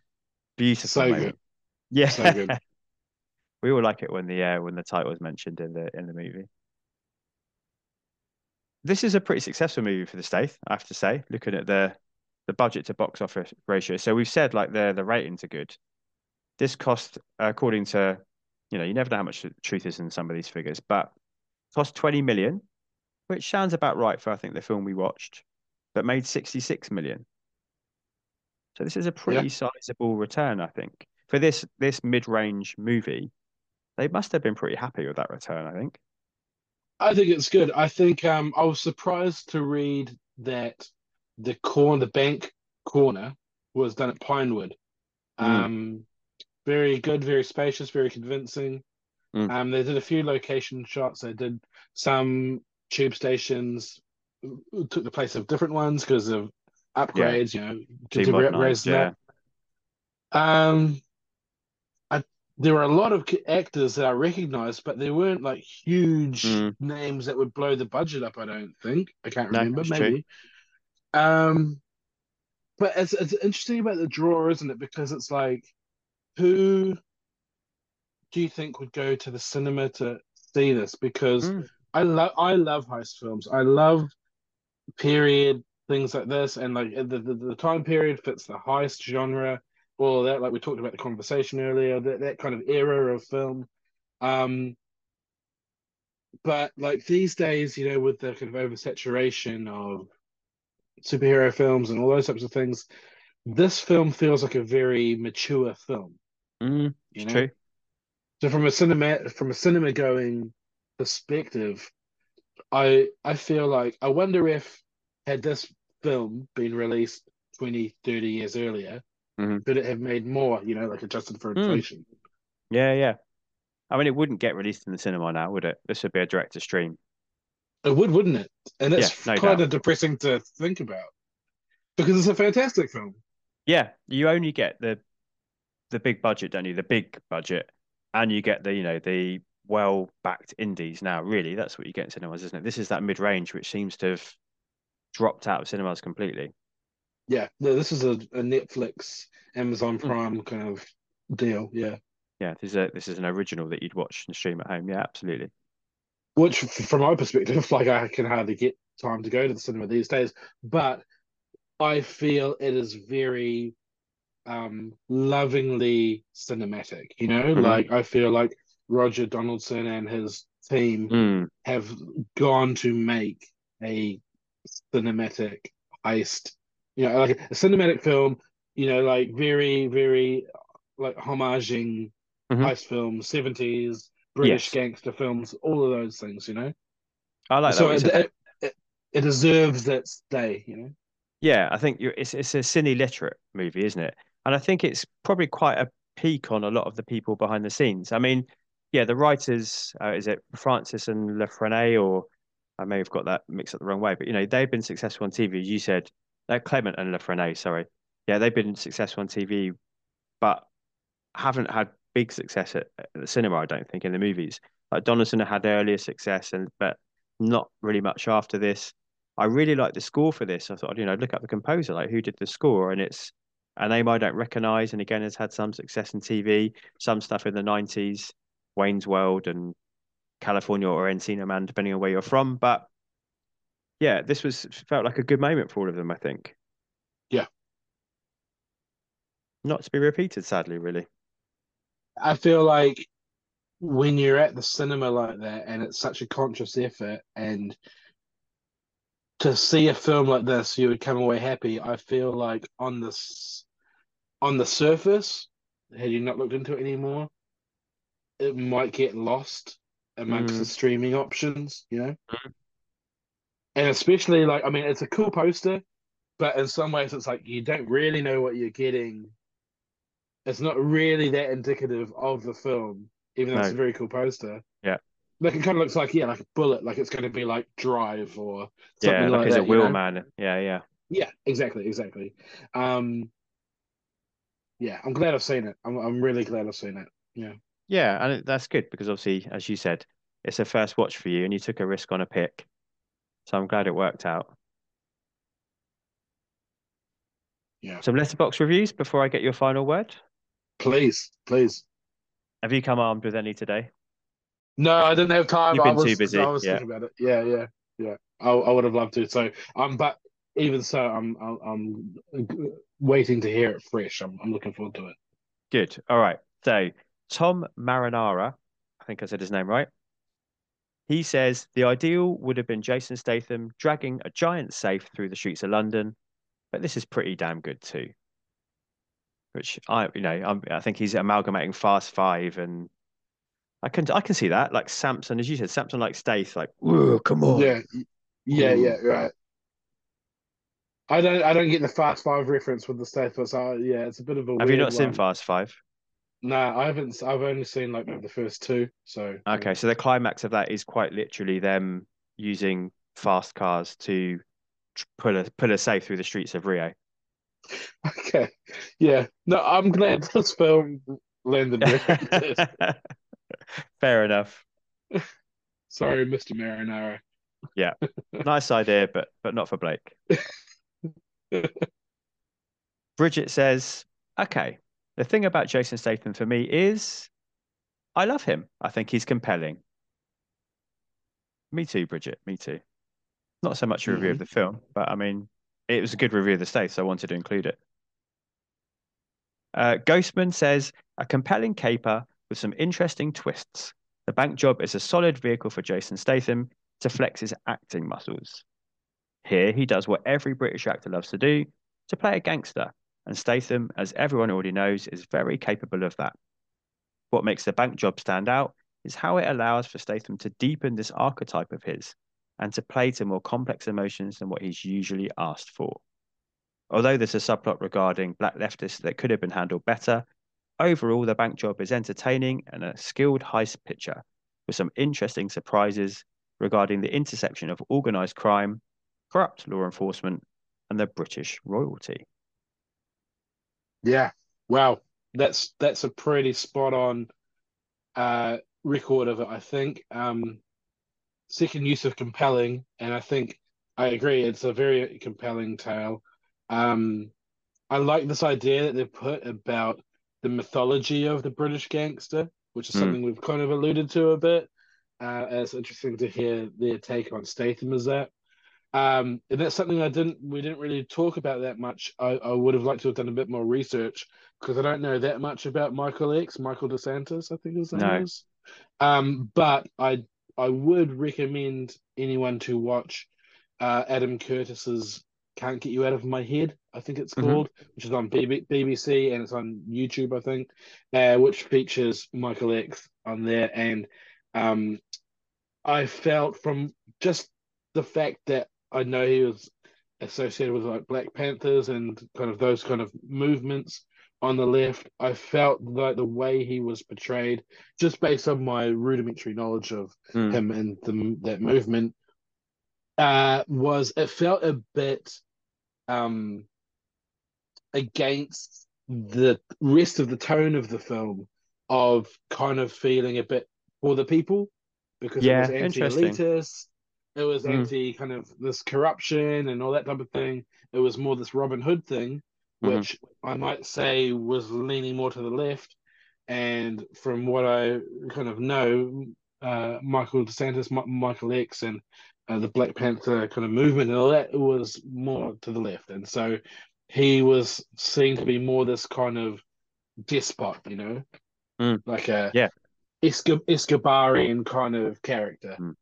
beautiful So moment. good. Yeah, So good. <laughs> we all like it when the uh, when the title is mentioned in the in the movie. This is a pretty successful movie for the Stath, I have to say. Looking at the the budget to box office ratio, so we've said like the the ratings are good. This cost, according to, you know, you never know how much truth is in some of these figures, but cost 20 million, which sounds about right for I think the film we watched, but made 66 million. So this is a pretty sizable return, I think. for this this mid-range movie, they must have been pretty happy with that return, I think. I think it's good. I think um, I was surprised to read that the corner, the bank corner, was done at Pinewood. Mm. Um, very good, very spacious, very convincing. Mm. Um, they did a few location shots. They did some tube stations, took the place of different ones because of upgrades. You know, Demodernized, raise yeah. that. Um, I there were a lot of actors that I recognized, but they weren't like huge Mm. names that would blow the budget up. I don't think. I can't No, remember. that's true. Maybe. Um, but it's it's interesting about the draw, isn't it? Because it's like, who do you think would go to the cinema to see this? Because Mm. I love I love heist films. I love period things like this, and like the, the the time period fits the heist genre, all that. Like we talked about the conversation earlier, that that kind of era of film. Um, but like these days, you know, with the kind of oversaturation of superhero films and all those types of things, this film feels like a very mature film. Mm, You it's know, true. so from a cinema from a cinema going perspective, I I feel like I wonder if had this film been released 20, 30 years earlier, Mhm. could it have made more, you know, like adjusted for Mm. inflation? Yeah, yeah. I mean, it wouldn't get released in the cinema now, would it? This would be a direct to stream. It would, wouldn't it? And it's Yeah, no kind doubt. of depressing to think about because it's a fantastic film. Yeah, you only get the the big budget, don't you? The big budget, and you get the you know the well backed indies. Now, really, that's what you get in cinemas, isn't it? This is that mid range which seems to have dropped out of cinemas completely. Yeah, no, this is a, a Netflix, Amazon Mm. Prime kind of deal. Yeah. Yeah, this is a this is an original that you'd watch and stream at home. Yeah, absolutely. which from my perspective, <laughs> like I can hardly get time to go to the cinema these days, but I feel it is very um lovingly cinematic, you know, Mhm. like I feel like Roger Donaldson and his team Mm, have gone to make a cinematic heist, you know, like a cinematic film, you know, like very, very like homaging Mhm. heist films, 70s, British Yes. gangster films, all of those things, you know. I like that. so it, it, it, it deserves its day, you know. Yeah, I think you're, it's it's a cine literate movie, isn't it? And I think it's probably quite a peak on a lot of the people behind the scenes. I mean, yeah, the writers, uh, is it Francis and La Frenais, or I may have got that mixed up the wrong way, but you know, they've been successful on TV. As you said uh, Clement and La Frenais, sorry. Yeah, they've been successful on TV, but haven't had big success at, at the cinema, I don't think, in the movies. Like Donaldson had earlier success, and but not really much after this. I really like the score for this. I thought, you know, look up the composer, like who did the score, and it's a name I don't recognize, and again has had some success in TV, some stuff in the '90s, Wayne's World and California or Encino Man, depending on where you're from. But yeah, this was felt like a good moment for all of them. I think. Yeah. Not to be repeated, sadly, really. I feel like when you're at the cinema like that and it's such a conscious effort and to see a film like this you would come away happy. I feel like on this on the surface had you not looked into it anymore it might get lost amongst Mm. the streaming options you know? And especially like i mean it's a cool poster but in some ways it's like you don't really know what you're getting. It's not really that indicative of the film even though it's a very cool poster. Yeah. Like it kind of looks like yeah like a Bullitt like it's going to be like drive or something Yeah, like, like as that a wheel man. Yeah, yeah. Yeah, exactly, exactly. Um, yeah, I'm glad I've seen it. I'm I'm really glad I've seen it. Yeah, Yeah, and it, that's good because obviously, as you said, it's a first watch for you, and you took a risk on a pick. So I'm glad it worked out. yeah. Some Letterboxd reviews before I get your final word. Please, please. Have you come armed with any today? No, I didn't have time. You've I been was too busy, I was yeah. thinking about it. Yeah, yeah, yeah. I I would have loved to. So, um, but even so, I'm I'm, I'm waiting to hear it fresh. I'm I'm looking forward to it. Good. All right. So Tom Marinara, I think I said his name right. He says the ideal would have been Jason Statham dragging a giant safe through the streets of London, but this is pretty damn good too. which I, you know, I'm, I think he's amalgamating Fast Five, and I can I can see that. Like Samson, as you said, Samson like Stath, like, come on. Yeah, yeah, yeah, right. I don't, I don't get the Fast Five reference with the Stath, but so yeah, it's a bit of a. Have you weird not seen. Fast Five? No, I haven't. I've only seen like the first two. So Okay, so the climax of that is quite literally them using fast cars to pull a pull a safe through the streets of Rio. <laughs> okay, yeah. No, I'm glad this film landed <laughs> where it did. <laughs> <laughs> Fair enough. <laughs> Sorry, Mr. Marinara. Yeah. <laughs> Nice idea, but but not for Blake. Bridget says, "Okay, the thing about Jason Statham for me is I love him. I think he's compelling." Me too, Bridget. Me too. Not so much a review of the film, but I mean, it was a good review of the Stath, so I wanted to include it. Uh, Ghostman says a compelling caper with some interesting twists. The bank job is a solid vehicle for Jason Statham to flex his acting muscles. Here, he does what every British actor loves to do to play a gangster, and Statham, as everyone already knows, is very capable of that. What makes the bank job stand out is how it allows for Statham to deepen this archetype of his and to play to more complex emotions than what he's usually asked for. Although there's a subplot regarding black leftists that could have been handled better, overall the bank job is entertaining and a skilled heist picture with some interesting surprises regarding the intersection of organized crime, corrupt law enforcement, and the British royalty. Yeah. Wow. That's that's a pretty spot on uh record of it, I think. Um second use of compelling, and I think I agree, it's a very compelling tale. Um I like this idea that they've put about the mythology of the British gangster, which is Mm. something we've kind of alluded to a bit. Uh, it's interesting to hear their take on Statham as that. Um, and that's something I didn't we didn't really talk about that much. I, I would have liked to have done a bit more research because I don't know that much about Michael X, Michael DeSantis, I think his name No. is. Um, but I I would recommend anyone to watch uh, Adam Curtis's "Can't Get You Out of My Head," I think it's Mhm. called, which is on BB BBC and it's on YouTube, I think, uh, which features Michael X on there. And um, I felt from just the fact that I know he was associated with like Black Panthers and kind of those kind of movements on the left, I felt like the way he was portrayed, just based on my rudimentary knowledge of Mm. him and the, that movement, uh, was it felt a bit um against the rest of the tone of the film of kind of feeling a bit for the people because Yeah, it was anti-elitist, it was Mm. anti kind of this corruption and all that type of thing. It was more this Robin Hood thing, Mhm. which I might say was leaning more to the left. And from what I kind of know, uh, Michael DeSantis, Mi- Michael X, and uh, the Black Panther kind of movement and all that it was more to the left. And so he was seen to be more this kind of despot, you know, Mm. like a Yeah. Escob- Escobarian kind of character. Mm.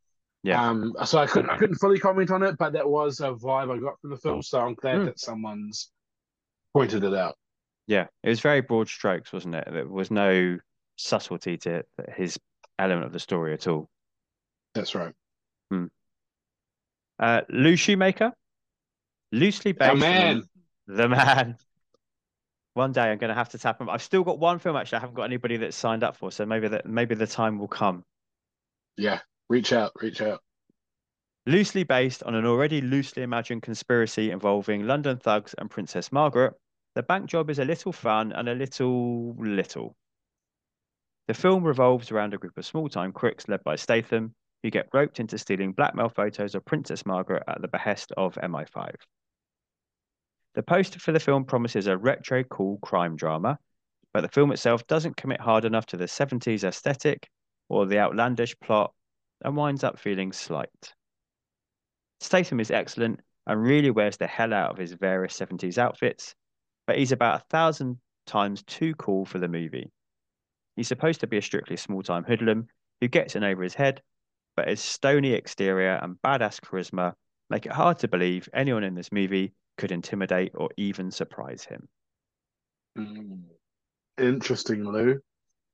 Yeah. Um, so I couldn't I couldn't fully comment on it, but that was a vibe I got from the film. So I'm glad Mm. that someone's pointed it out. Yeah, it was very broad strokes, wasn't it? There was no subtlety to his element of the story at all. That's right. Uh, Lou Shoemaker, loosely based on man, the man. One day I'm going to have to tap him. I've still got one film actually. I haven't got anybody that's signed up for, so maybe that maybe the time will come. yeah. Reach out, reach out. Loosely based on an already loosely imagined conspiracy involving London thugs and Princess Margaret, the bank job is a little fun and a little little. The film revolves around a group of small-time crooks led by Statham who get roped into stealing blackmail photos of Princess Margaret at the behest of MI5. The poster for the film promises a retro cool crime drama, but the film itself doesn't commit hard enough to the 70s aesthetic or the outlandish plot and winds up feeling slight. Statham is excellent and really wears the hell out of his various 70s outfits, but he's about a thousand times too cool for the movie. He's supposed to be a strictly small time hoodlum who gets in over his head, but his stony exterior and badass charisma make it hard to believe anyone in this movie could intimidate or even surprise him. Mm. Interesting, Lou.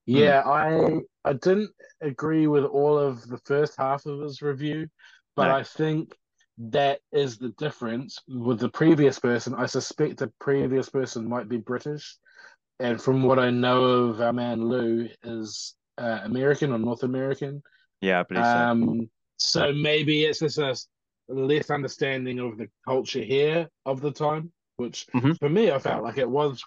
Yeah, I I didn't agree with all of the first half of his review, but No. I think that is the difference with the previous person. I suspect the previous person might be British, and from what I know of our man Lou is uh, American or North American. Yeah, I believe so. Um, so maybe it's just a less understanding of the culture here of the time, which Mhm. for me I felt like it was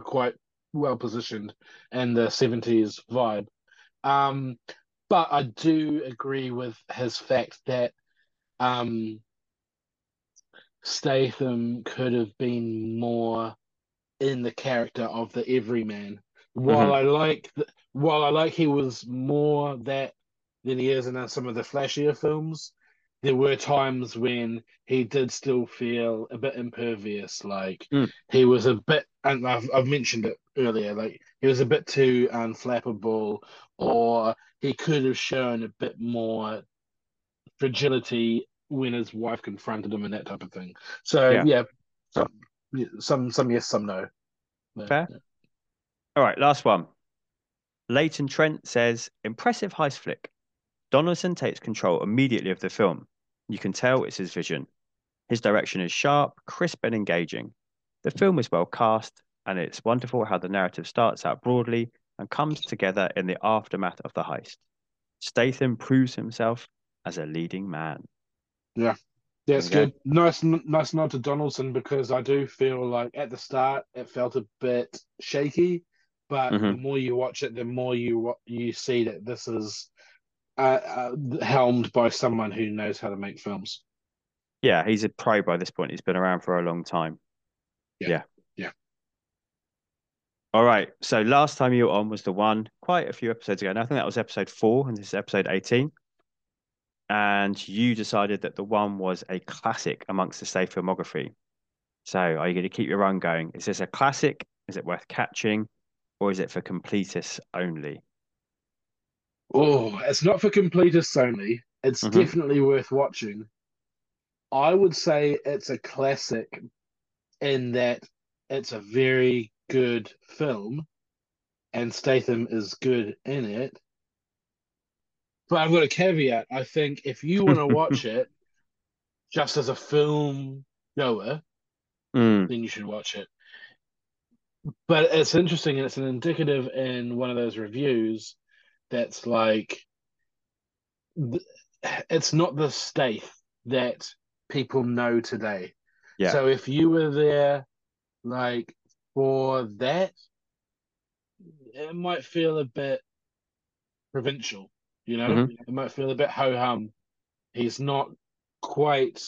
quite well positioned in the 70s vibe. Um, but I do agree with his fact that um, Statham could have been more in the character of the everyman. While Mhm. I like, while I like he was more that than he is in some of the flashier films, there were times when he did still feel a bit impervious. Like Mm. he was a bit, and I've I've mentioned it earlier. Like he was a bit too unflappable, or he could have shown a bit more fragility when his wife confronted him and that type of thing. So Yeah. yeah, some some some yes, some no. Yeah. Fair. All right, last one. Leighton Trent says, impressive heist flick. Donaldson takes control immediately of the film. You can tell it's his vision. His direction is sharp, crisp, and engaging. The film is well cast, and it's wonderful how the narrative starts out broadly and comes together in the aftermath of the heist. Statham proves himself as a leading man. Yeah, that's There you good. Nice, nice nod to Donaldson because I do feel like at the start it felt a bit shaky, but the Mhm. more you watch it, the more you you see that this is uh, uh, helmed by someone who knows how to make films. Yeah, he's a pro by this point. He's been around for a long time. Yeah. Yeah. Yeah. All right. So last time you were on was the one quite a few episodes ago. And I think that was episode four, and this is episode 18. And you decided that the one was a classic amongst the safe filmography. So are you going to keep your run going? Is this a classic? Is it worth catching? Or is it for completists only? Oh, it's not for completists only. It's Mhm. definitely worth watching. I would say it's a classic in that it's a very good film and Statham is good in it. But I've got a caveat. I think if you want to <laughs> watch it just as a film goer, Mm, then you should watch it. But it's interesting and it's an indicative in one of those reviews that's like it's not the Stath that people know today. Yeah. So if you were there like for that, it might feel a bit provincial, you know? Mhm. It might feel a bit ho hum. He's not quite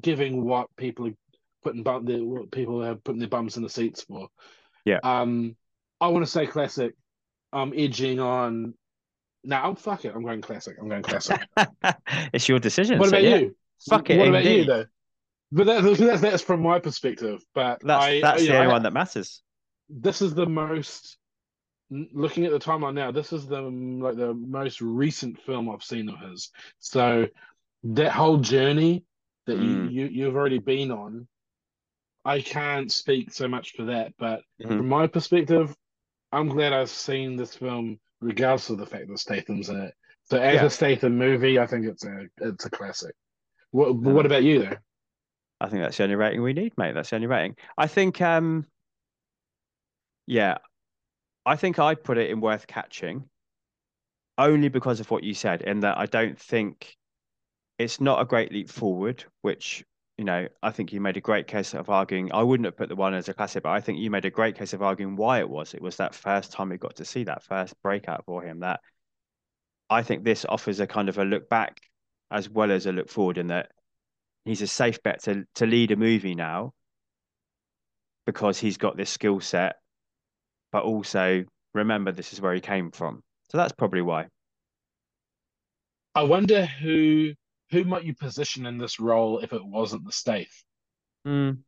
giving what people are putting bum the what people are putting their bums in the seats for. Yeah. Um I want to say classic. I'm edging on no, fuck it. I'm going classic. I'm going classic. <laughs> it's your decision. what so about yeah. you? Fuck it, What about you though? But that, <laughs> that's that's from my perspective. But That's I, that's the only one that matters. this is the most looking at the timeline now this is the like the most recent film i've seen of his so that whole journey that Mm. you, you you've already been on i can't speak so much for that but Mhm. from my perspective i'm glad i've seen this film regardless of the fact that statham's in it so as Yeah. a statham movie i think it's a it's a classic what Yeah. what about you though I think that's the only rating we need, mate. That's the only rating. I think, um, yeah, I think I put it in worth catching only because of what you said, in that I don't think it's not a great leap forward, which, you know, I think you made a great case of arguing. I wouldn't have put the one as a classic, but I think you made a great case of arguing why it was. It was that first time we got to see that first breakout for him that I think this offers a kind of a look back as well as a look forward in that he's a safe bet to to lead a movie now because he's got this skill set, but also remember this is where he came from. So that's probably why. i wonder who who might you position in this role if it wasn't the Stath? Mm,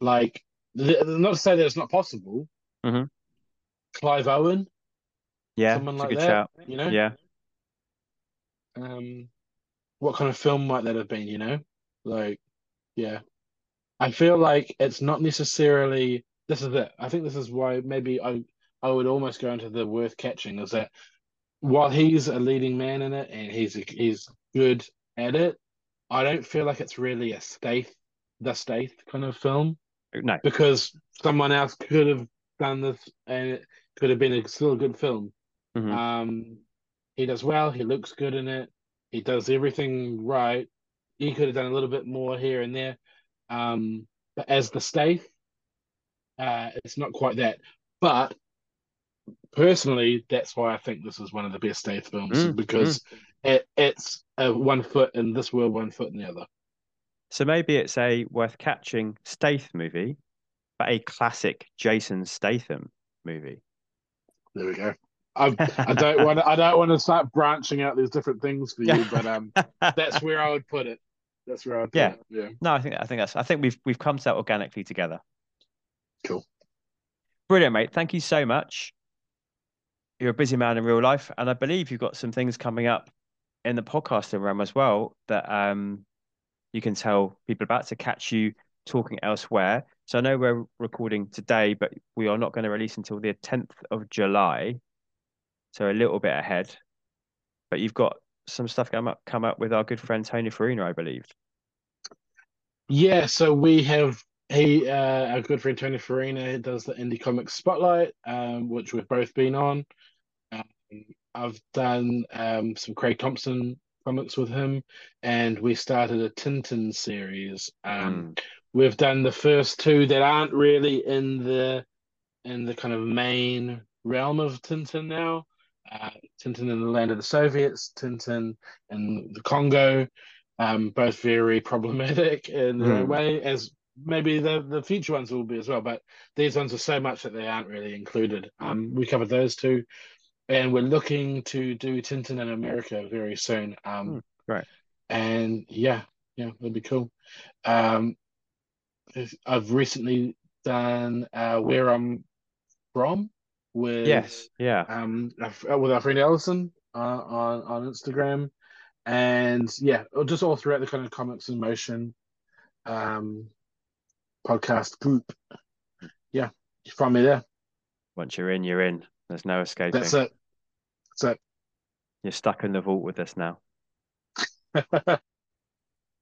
Like, not to say that it's not possible. Mhm. Clive Owen, yeah, someone a like good that, shout. you know? Yeah, Um, what kind of film might that have been, you know? Like, yeah. I feel like it's not necessarily this is it. I think this is why maybe I I would almost go into the worth catching is that while he's a leading man in it and he's he's good at it, I don't feel like it's really a Stath the Stath kind of film No, because someone else could have done this and it could have been a, still a good film. Mhm. Um, he does well. He looks good in it. He does everything right. He could have done a little bit more here and there. Um, but as the Stath, uh, it's not quite that. But personally, that's why I think this is one of the best Stath films Mm, because it it's a one foot in this world, one foot in the other. so maybe it's a worth catching Stath movie, but a classic Jason Statham movie. There we go. I I don't want to, I don't want to start branching out these different things for you, but um, <laughs> that's where I would put it. That's where I would put Yeah. it. Yeah. No, I think I think that's I think we've we've come to that organically together. Cool. Brilliant, mate. Thank you so much. You're a busy man in real life, and I believe you've got some things coming up in the podcasting realm as well that um you can tell people about to catch you talking elsewhere. So I know we're recording today, but we are not going to release until the 10th of July. So a little bit ahead. But you've got some stuff come up come up with our good friend Tony Farina, I believe. Yeah, so we have he uh our good friend Tony Farina does the Indie Comics Spotlight, um, which we've both been on. Um, I've done um some Craig Thompson comics with him, and we started a Tintin series. Um, Mm. we've done the first two that aren't really in the in the kind of main realm of Tintin now. Uh, Tintin in the land of the Soviets, Tintin in the Congo, um, both very problematic in their own Mm. way, as maybe the the future ones will be as well. But these ones are so much that they aren't really included. Um, we covered those two, and we're looking to do Tintin in America very soon. Um, Mm, great. And yeah, yeah, that'd be cool. Um, I've recently done uh, Where I'm From with Yes, yeah. um with our friend Allison uh, on on Instagram, and yeah, just all throughout the kind of comics in motion um podcast group. Yeah, you find me there. Once you're in, you're in. There's no escaping. That's it. That's You're stuck in the vault with us now. <laughs>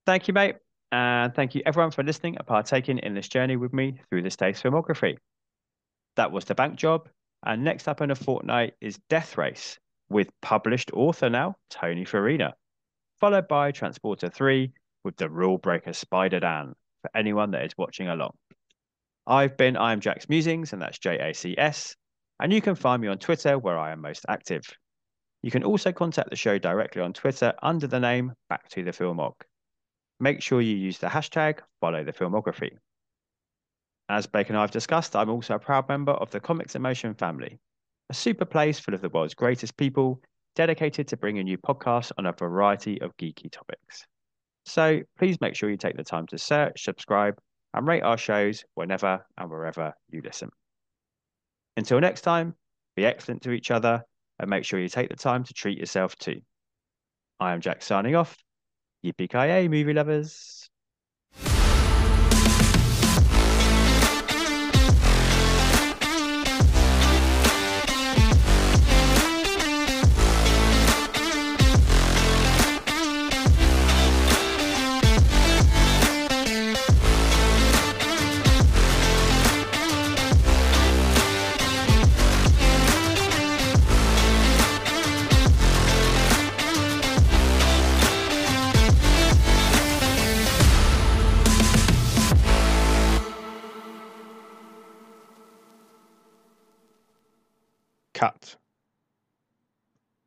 Thank you, mate. And thank you, everyone, for listening and partaking in this journey with me through the Stath's filmography. That was The Bank Job. And next up in a fortnight is Death Race with published author now, Tony Farina, followed by Transporter 3 with the rule breaker Spider Dan for anyone that is watching along. I've been I'm Jack's Musings, and that's J A C S. And you can find me on Twitter where I am most active. You can also contact the show directly on Twitter under the name Back to the Filmog. Make sure you use the hashtag follow the filmography. As Blake and I have discussed, I'm also a proud member of the Comics in Motion family, a super place full of the world's greatest people dedicated to bringing you podcasts on a variety of geeky topics. So please make sure you take the time to search, subscribe, and rate our shows whenever and wherever you listen. Until next time, be excellent to each other and make sure you take the time to treat yourself too. I am Jack signing off. Yippee-ki-yay, movie lovers. Cut.